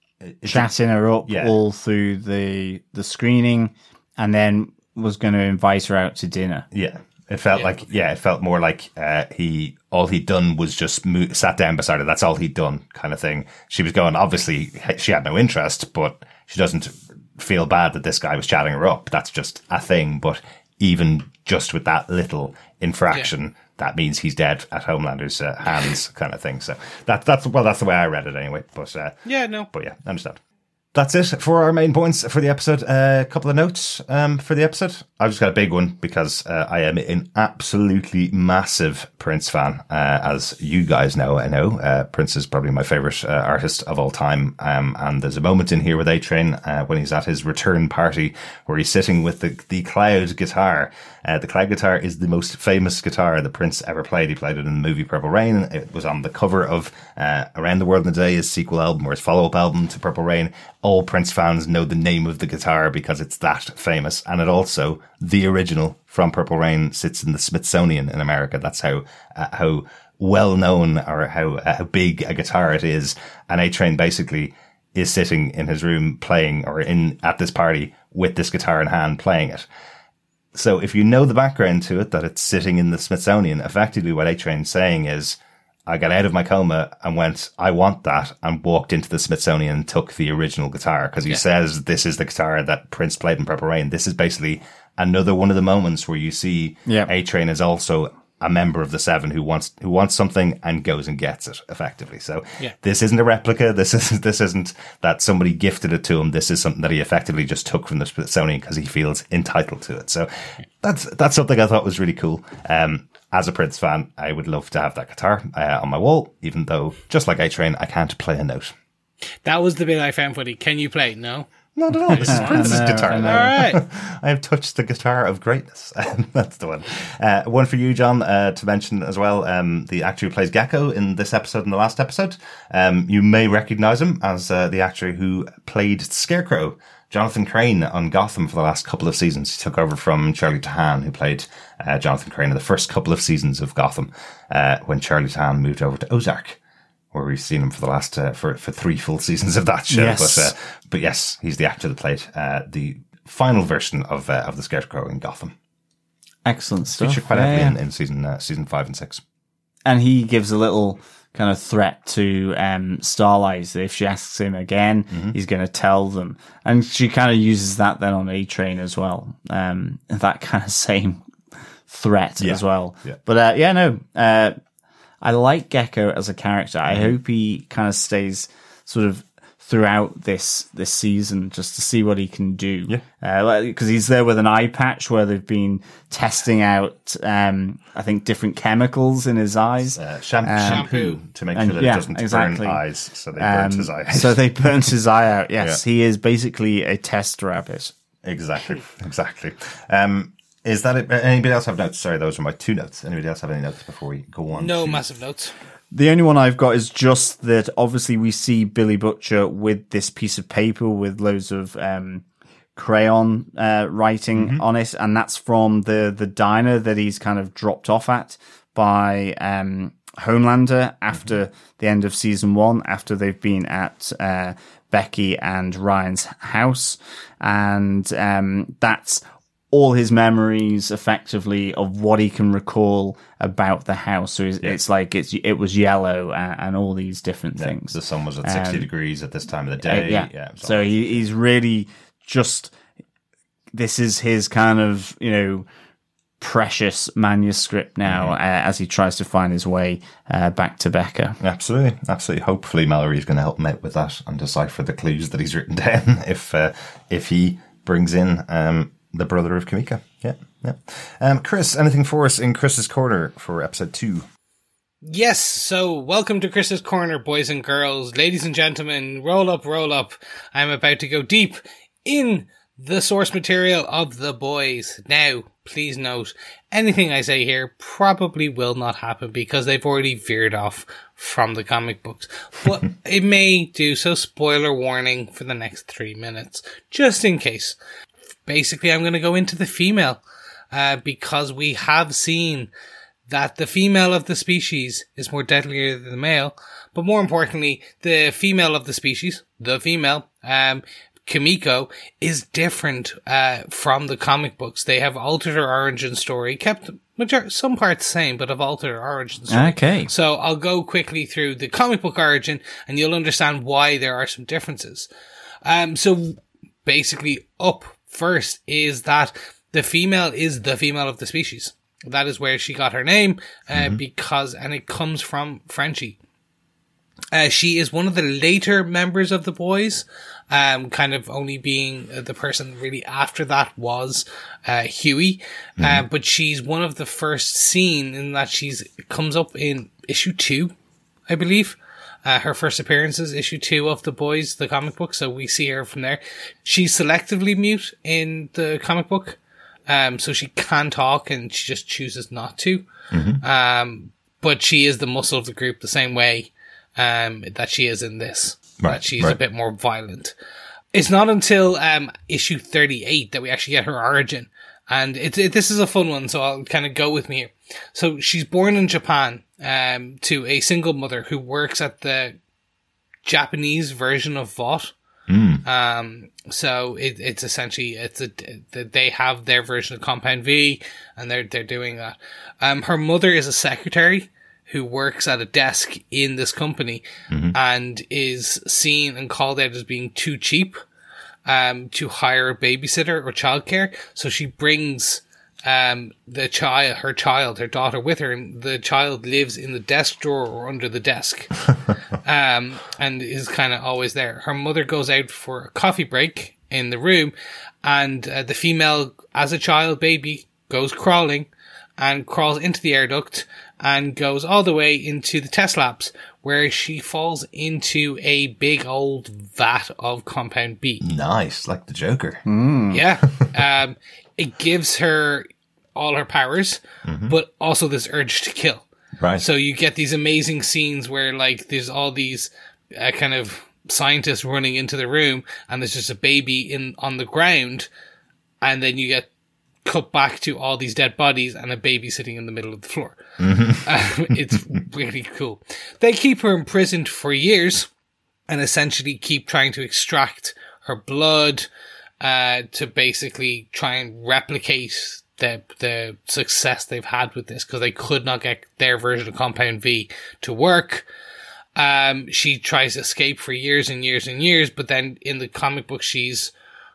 chatting her up Yeah. all through the the screening, and then was going to invite her out to dinner. Yeah. It felt Yeah. like, yeah, it felt more like uh, he, all he'd done was just sat down beside her. That's all he'd done, kind of thing. She was going, obviously, she had no interest, but she doesn't feel bad that this guy was chatting her up. That's just a thing. But even just with that little infraction, that means he's dead at Homelander's uh, hands, kind of thing. So that, that's, well, that's the way I read it anyway. But, uh, Yeah, no. but yeah, I understand. That's it for our main points for the episode. A couple of notes um, for the episode. I've just got a big one because uh, I am an absolutely massive Prince fan. Uh, as you guys know, I know uh, Prince is probably my favorite uh, artist of all time. Um, and there's a moment in here with A Train uh, when he's at his return party where he's sitting with the the Cloud guitar. Uh, the Cloud guitar is the most famous guitar that Prince ever played. He played it in the movie Purple Rain. It was on the cover of uh, Around the World in a Day, his sequel album or his follow up album to Purple Rain. All Prince fans know the name of the guitar because it's that famous. And it also, the original from Purple Rain, sits in the Smithsonian in America. That's how uh, how well known or how uh, how big a guitar it is. And A Train basically is sitting in his room playing or in at this party with this guitar in hand playing it. So if you know the background to it, that it's sitting in the Smithsonian, effectively what A Train's saying is, I got out of my coma and went, I want that, and walked into the Smithsonian and took the original guitar because he says this is the guitar that Prince played in Purple Rain. This is basically another one of the moments where you see Yeah. A Train is also a member of the Seven who wants who wants something and goes and gets it effectively. So Yeah. this isn't a replica. This isn't this isn't that somebody gifted it to him. This is something that he effectively just took from the Smithsonian because he feels entitled to it. So that's that's something I thought was really cool. Um, as a Prince fan, I would love to have that guitar uh, on my wall. Even though, just like A Train, I can't play a note. That was the bit I found funny. Can you play? No. Not at all. This is Prince's know, guitar I now. All right. I have touched the guitar of greatness. That's the one. Uh, one for you, John, uh, to mention as well. Um, the actor who plays Gecko in this episode and the last episode. Um, you may recognize him as uh, the actor who played Scarecrow, Jonathan Crane, on Gotham for the last couple of seasons. He took over from Charlie Tahan, who played uh, Jonathan Crane in the first couple of seasons of Gotham uh, when Charlie Tahan moved over to Ozark where we've seen him for the last uh, for for three full seasons of that show. Yes. But uh, but yes, he's the actor that played uh, the final version of uh, of the Scarecrow in Gotham. Excellent stuff. Featured quite heavily yeah. in, in season uh, season five and six. and he gives a little kind of threat to um, Starlight if she asks him again, Mm-hmm. he's going to tell them. And she kind of uses that then on A Train as well. Um, that kind of same threat Yeah. as well. Yeah. But uh, yeah, no, uh, I like Gecko as a character. I Mm-hmm. hope he kind of stays sort of throughout this this season just to see what he can do. Yeah. because he's there with an eye patch where they've been testing out, um, I think, different chemicals in his eyes. Uh, sham- shampoo to make and- sure that yeah, it doesn't exactly. burn eyes. So they burnt Um, his eye. so they burnt his eye out. Yes, he is basically a test rabbit. Exactly, exactly. Um, is that it? Anybody else have notes? Sorry, those are my two notes. Anybody else have any notes before we go on? No to- massive notes. The only one I've got is just that obviously we see Billy Butcher with this piece of paper with loads of um, crayon uh, writing on it, and that's from the the diner that he's kind of dropped off at by um, Homelander after the end of season one, after they've been at uh, Becky and Ryan's house, and um, that's all his memories effectively of what he can recall about the house. So it's, it's like it's it was yellow and, and all these different things. The sun was at sixty Um, degrees at this time of the Uh, day. yeah. so he, he's really just this is his kind of you know precious manuscript now Mm-hmm. uh, as he tries to find his way uh, back to Becca. Absolutely, absolutely. Hopefully, Mallory is going to help him out with that and decipher the clues that he's written down. If uh, if he brings in um, the brother of Kimiko, yeah, yeah. Um, Chris, anything for us in Chris's corner for episode two? Yes, so welcome to Chris's Corner, boys and girls, ladies and gentlemen. Roll up, roll up. I'm about to go deep in the source material of the boys. Now, please note, anything I say here probably will not happen because they've already veered off from the comic books. But it may do so. Spoiler warning for the next three minutes, just in case. Basically, I'm going to go into the female uh, because we have seen that the female of the species is more deadlier than the male, but more importantly, the female of the species, the female, um, Kimiko, is different uh, from the comic books. They have altered her origin story, kept major- some parts the same, but have altered her origin story. Okay. So I'll go quickly through the comic book origin, and you'll understand why there are some differences. Um, so basically, up first is that the female is the female of the species. That is where she got her name, uh, because, and it comes from Frenchie. Uh, she is one of the later members of the boys, um, kind of only being uh, the person really after that was uh, Hughie. Uh, but she's one of the first seen in that she's comes up in issue two, I believe. Uh, her first appearance is issue two of the boys, the comic book. So we see her from there. She's selectively mute in the comic book. Um, so she can talk and she just chooses not to. Um, but she is the muscle of the group the same way, um, that she is in this. Right, that she's a bit more violent. It's not until, um, issue 38 that we actually get her origin. And it, it, this is a fun one, so I'll kind of go with me here. So she's born in Japan, um, to a single mother who works at the Japanese version of Vought. Um, so it, it's essentially it's a they have their version of Compound V, and they're they're doing that. Um, her mother is a secretary who works at a desk in this company, and is seen and called out as being too cheap, um, to hire a babysitter or childcare. So she brings um the child her child her daughter with her and the child lives in the desk drawer or under the desk um, and is kind of always there. Her mother goes out for a coffee break in the room, and uh, the female, as a child baby, goes crawling and crawls into the air duct and goes all the way into the test labs, where she falls into a big old vat of compound V. Nice, like the Joker. Yeah. Um, it gives her all her powers, but also this urge to kill. Right. So you get these amazing scenes where like there's all these uh, kind of scientists running into the room and there's just a baby in on the ground and then you get cut back to all these dead bodies and a baby sitting in the middle of the floor. Um, it's really cool. They keep her imprisoned for years and essentially keep trying to extract her blood uh, to basically try and replicate the the success they've had with this because they could not get their version of Compound V to work. Um, she tries to escape for years and years and years, but then in the comic book, she's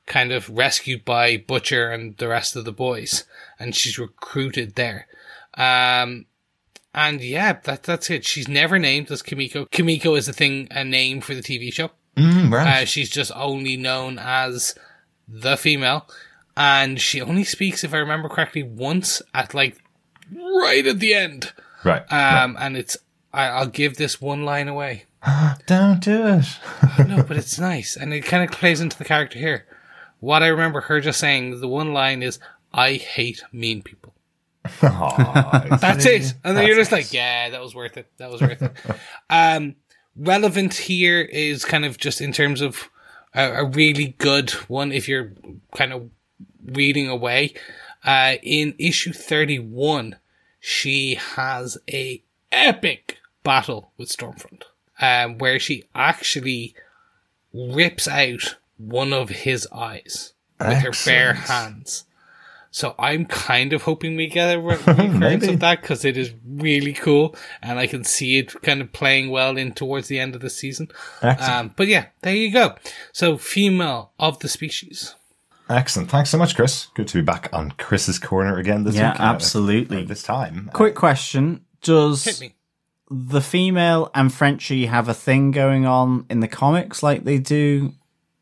kind of rescued by Butcher and the rest of the boys, and she's recruited there. Um, and yeah, that that's it. She's never named as Kimiko. Kimiko is a thing, a name for the TV show. Mm, right. Uh, she's just only known as the female, and she only speaks, if I remember correctly, once at like right at the end. right. Um, and it's I, I'll give this one line away. Don't do it. No, but it's nice, and it kind of plays into the character here. What I remember her just saying, the one line is, "I hate mean people." Aw, That's it. And then you're just like, yeah, that was worth it. That was worth it. um, relevant here is kind of just in terms of a, a really good one if you're kind of reading away. Uh, in issue 31, she has a epic battle with Stormfront, um, where she actually rips out one of his eyes with her bare hands. So I'm kind of hoping we get a re- recurrence of that because it is really cool, and I can see it kind of playing well in towards the end of the season. Um, but yeah, there you go. So female of the species. Excellent. Thanks so much, Chris. Good to be back on Chris's corner again this Yeah, week. uh, absolutely. This time. Quick question: Does Hit me. the female and Frenchie have a thing going on in the comics like they do?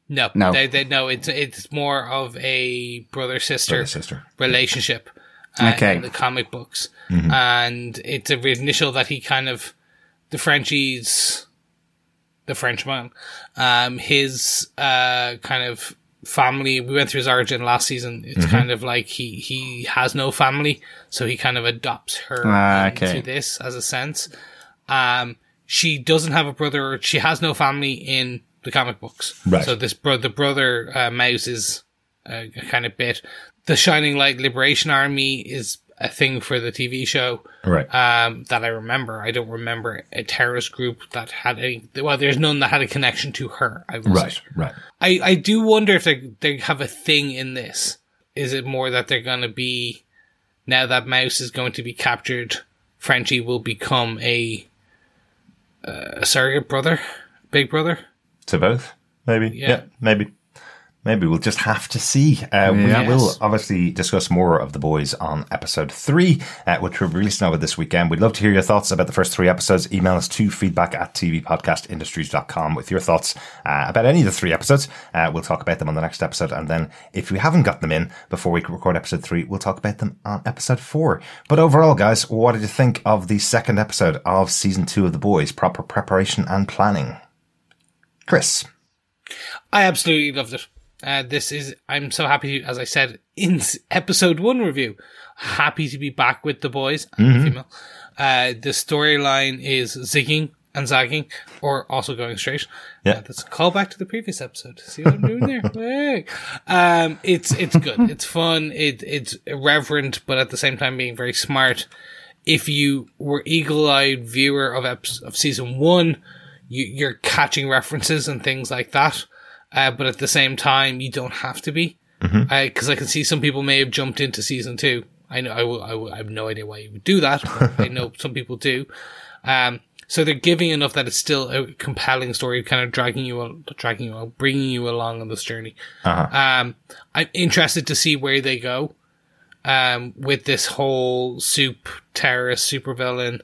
No, No. they, they, no. It's it's more of a brother sister sister. relationship. Uh, Okay. in the comic books, and it's a initial that he kind of the Frenchie's the Frenchman, um, his uh kind of family. We went through his origin last season. It's kind of like he he has no family, so he kind of adopts her Ah, into okay. this as a sense. Um, she doesn't have a brother. She has no family in the comic books. Right. So this bro- the brother uh, Mouse is a, a kind of bit. The Shining Light Liberation Army is a thing for the TV show Right. um, that I remember. I don't remember a terrorist group that had a well. There's none that had a connection to her. I will right. say. Right. I I do wonder if they they have a thing in this. Is it more that they're going to be now that Mouse is going to be captured? Frenchie will become a uh, a surrogate brother, big brother. To both, maybe. Yeah. Yeah. maybe. Maybe we'll just have to see. Uh, Yes. We will obviously discuss more of the boys on episode three, uh, which we're releasing over this weekend. We'd love to hear your thoughts about the first three episodes. Email us to feedback at tvpodcastindustries.com with your thoughts uh, about any of the three episodes. Uh, we'll talk about them on the next episode. And then if we haven't got them in before we record episode three, we'll talk about them on episode four. But overall, guys, what did you think of the second episode of season two of the boys? Proper preparation and planning. Chris. I absolutely loved it. Uh, this is, I'm so happy, as I said in episode one review, happy to be back with the boys and the female. Uh, the storyline is zigging and zagging, or also going straight. Yeah. Uh, that's a callback to the previous episode. See what I'm doing there? Hey. Um, it's, it's good. It's fun. It, it's irreverent, but at the same time being very smart. If you were eagle-eyed viewer of eps- of season one, you, you're catching references and things like that. Uh, but at the same time, you don't have to be. Because I can see some people may have jumped into season two. I know I, will, I, will, I have no idea why you would do that, I know some people do. Um, so they're giving enough that it's still a compelling story, kind of dragging you, dragging you, bringing you along on this journey. Um, I'm interested to see where they go um, with this whole supe terrorist supervillain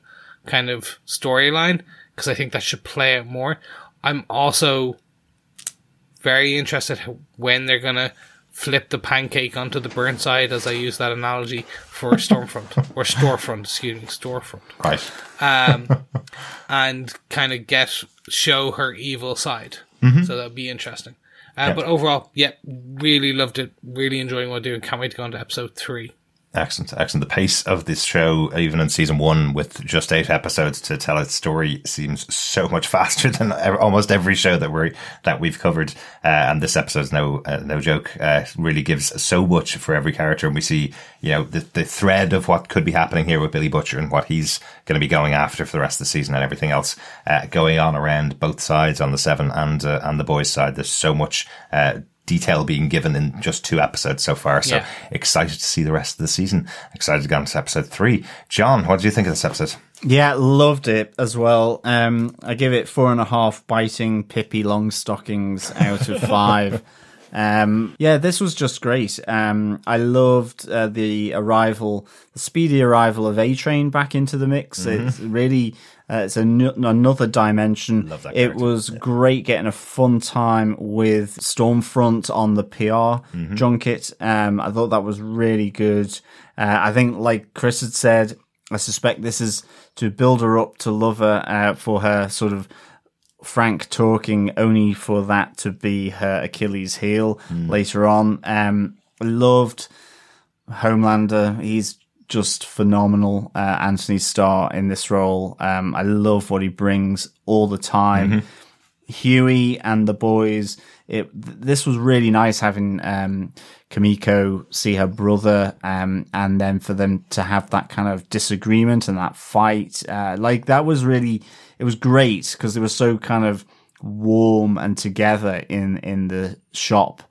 kind of storyline because I think that should play out more. I'm also very interested when they're gonna flip the pancake onto the burnt side, as I use that analogy for Stormfront or Storefront, excuse me, Storefront, Right. um, and kind of get show her evil side. So that'd be interesting. Uh, Yeah. But overall, yeah, really loved it. Really enjoying what I'm doing. Can't wait to go on to episode three. Excellent, excellent. The pace of this show, even in season one, with just eight episodes to tell its story, seems so much faster than almost every show that we're that we've covered. Uh, and this episode's no uh, no joke. Uh, really gives so much for every character, and we see you know the the thread of what could be happening here with Billy Butcher and what he's going to be going after for the rest of the season, and everything else uh, going on around both sides on the seven and uh, and the boys' side. There's so much. Detail being given in just two episodes so far. So Yeah. excited to see the rest of the season. Excited to get on to episode three. John, what do you think of this episode? Yeah, loved it as well. Um, I give it four and a half biting Pippi long stockings out of five. um, yeah, this was just great. Um, I loved uh, the arrival, the speedy arrival of A Train back into the mix. It's really, uh, it's a n- another dimension. Love that it was great getting a fun time with Stormfront on the PR junket. Um, I thought that was really good. Uh, I think, like Chris had said, I suspect this is to build her up to love her uh, for her sort of frank talking, only for that to be her Achilles heel later on. Um, loved Homelander. He's just phenomenal. Uh, Anthony Starr in this role. Um, I love what he brings all the time. Hughie and the boys. It this was really nice having um, Kimiko see her brother, um, and then for them to have that kind of disagreement and that fight. Uh, like that was really it was great because they were so kind of warm and together in in the shop.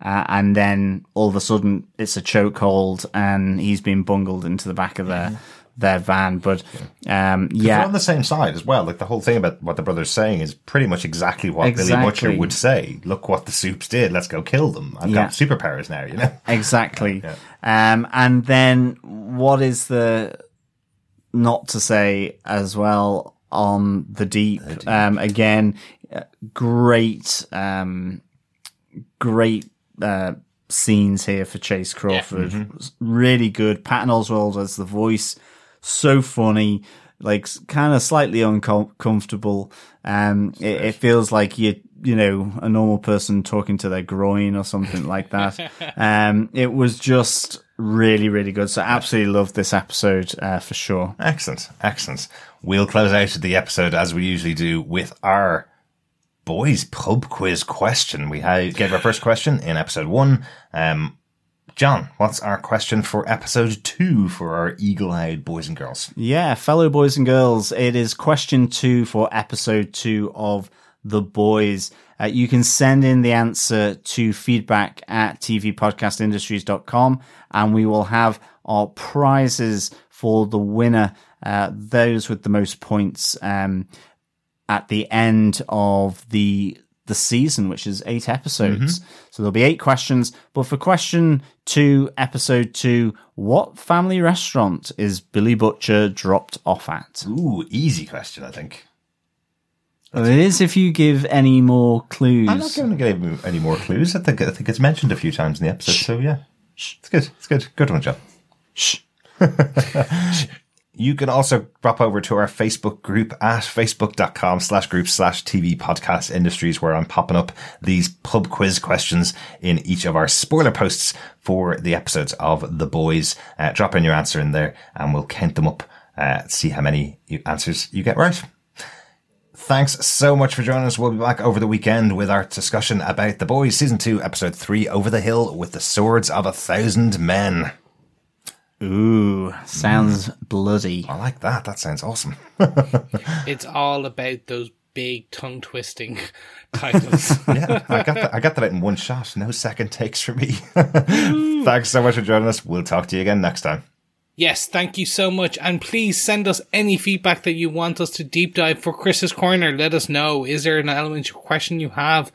Uh, and then all of a sudden it's a chokehold and he's been bungled into the back of their their van. But um, yeah, on the same side as well. Like the whole thing about what the brother's saying is pretty much exactly what Billy Butcher would say. Look what the supes did. Let's go kill them. I've Yeah. got superpowers now, you know? Exactly. Um, and then what is the not to say as well on the deep? Um, again, uh, great, um, great uh, scenes here for Chace Crawford. Really good. Patton Oswalt as the voice, so funny. Like kind of slightly uncomfortable. Um, it, it feels like you, you know, a normal person talking to their groin or something like that. Um, it was just really, really good. So absolutely loved this episode uh, for sure. Excellent. Excellent. We'll close out the episode as we usually do with our boys pub quiz question. We had, gave our first question in episode one. Um, John, what's our question for episode two for our eagle eyed boys and girls? Yeah, fellow boys and girls, it is question two for episode two of The Boys. Uh, you can send in the answer to feedback at tvpodcastindustries.com and we will have our prizes for the winner, uh, those with the most points, um, at the end of the the season, which is eight episodes. Mm-hmm. So there'll be eight questions. But for question two, episode two, what family restaurant is Billy Butcher dropped off at? Ooh, easy question, I think. Well, it is if you give any more clues. I'm not going to give any more clues. I think I think it's mentioned a few times in the episode. So yeah, it's good. It's good. Good one, John. Shh. You can also drop over to our Facebook group at facebook.com slash group slash TV podcast industries where I'm popping up these pub quiz questions in each of our spoiler posts for the episodes of The Boys. Uh, drop in your answer in there and we'll count them up, uh, see how many answers you get right. Thanks so much for joining us. We'll be back over the weekend with our discussion about The Boys Season 2, Episode 3, Over the Hill with the Swords of a Thousand Men. Ooh, sounds mm. bloody. I like that. That sounds awesome. It's all about those big tongue twisting titles. yeah, I got that. I got that out in one shot. No second takes for me. Thanks so much for joining us. We'll talk to you again next time. yes, thank you so much. And please send us any feedback that you want us to deep dive for Chris's Corner. Let us know. Is there an element or question you have?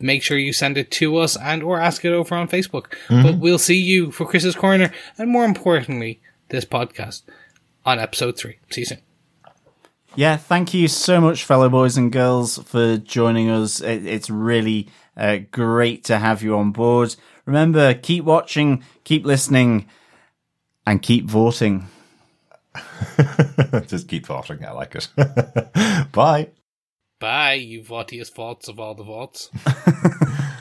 Make sure you send it to us and or ask it over on Facebook. But we'll see you for Chris's Corner and more importantly, this podcast on episode three. See you soon. Yeah, thank you so much, fellow boys and girls, for joining us. It, it's really uh, great to have you on board. Remember, keep watching, keep listening, and keep voting. Just keep voting. I like it. Bye. Bye, you Voughtiest Voughts of all the Voughts.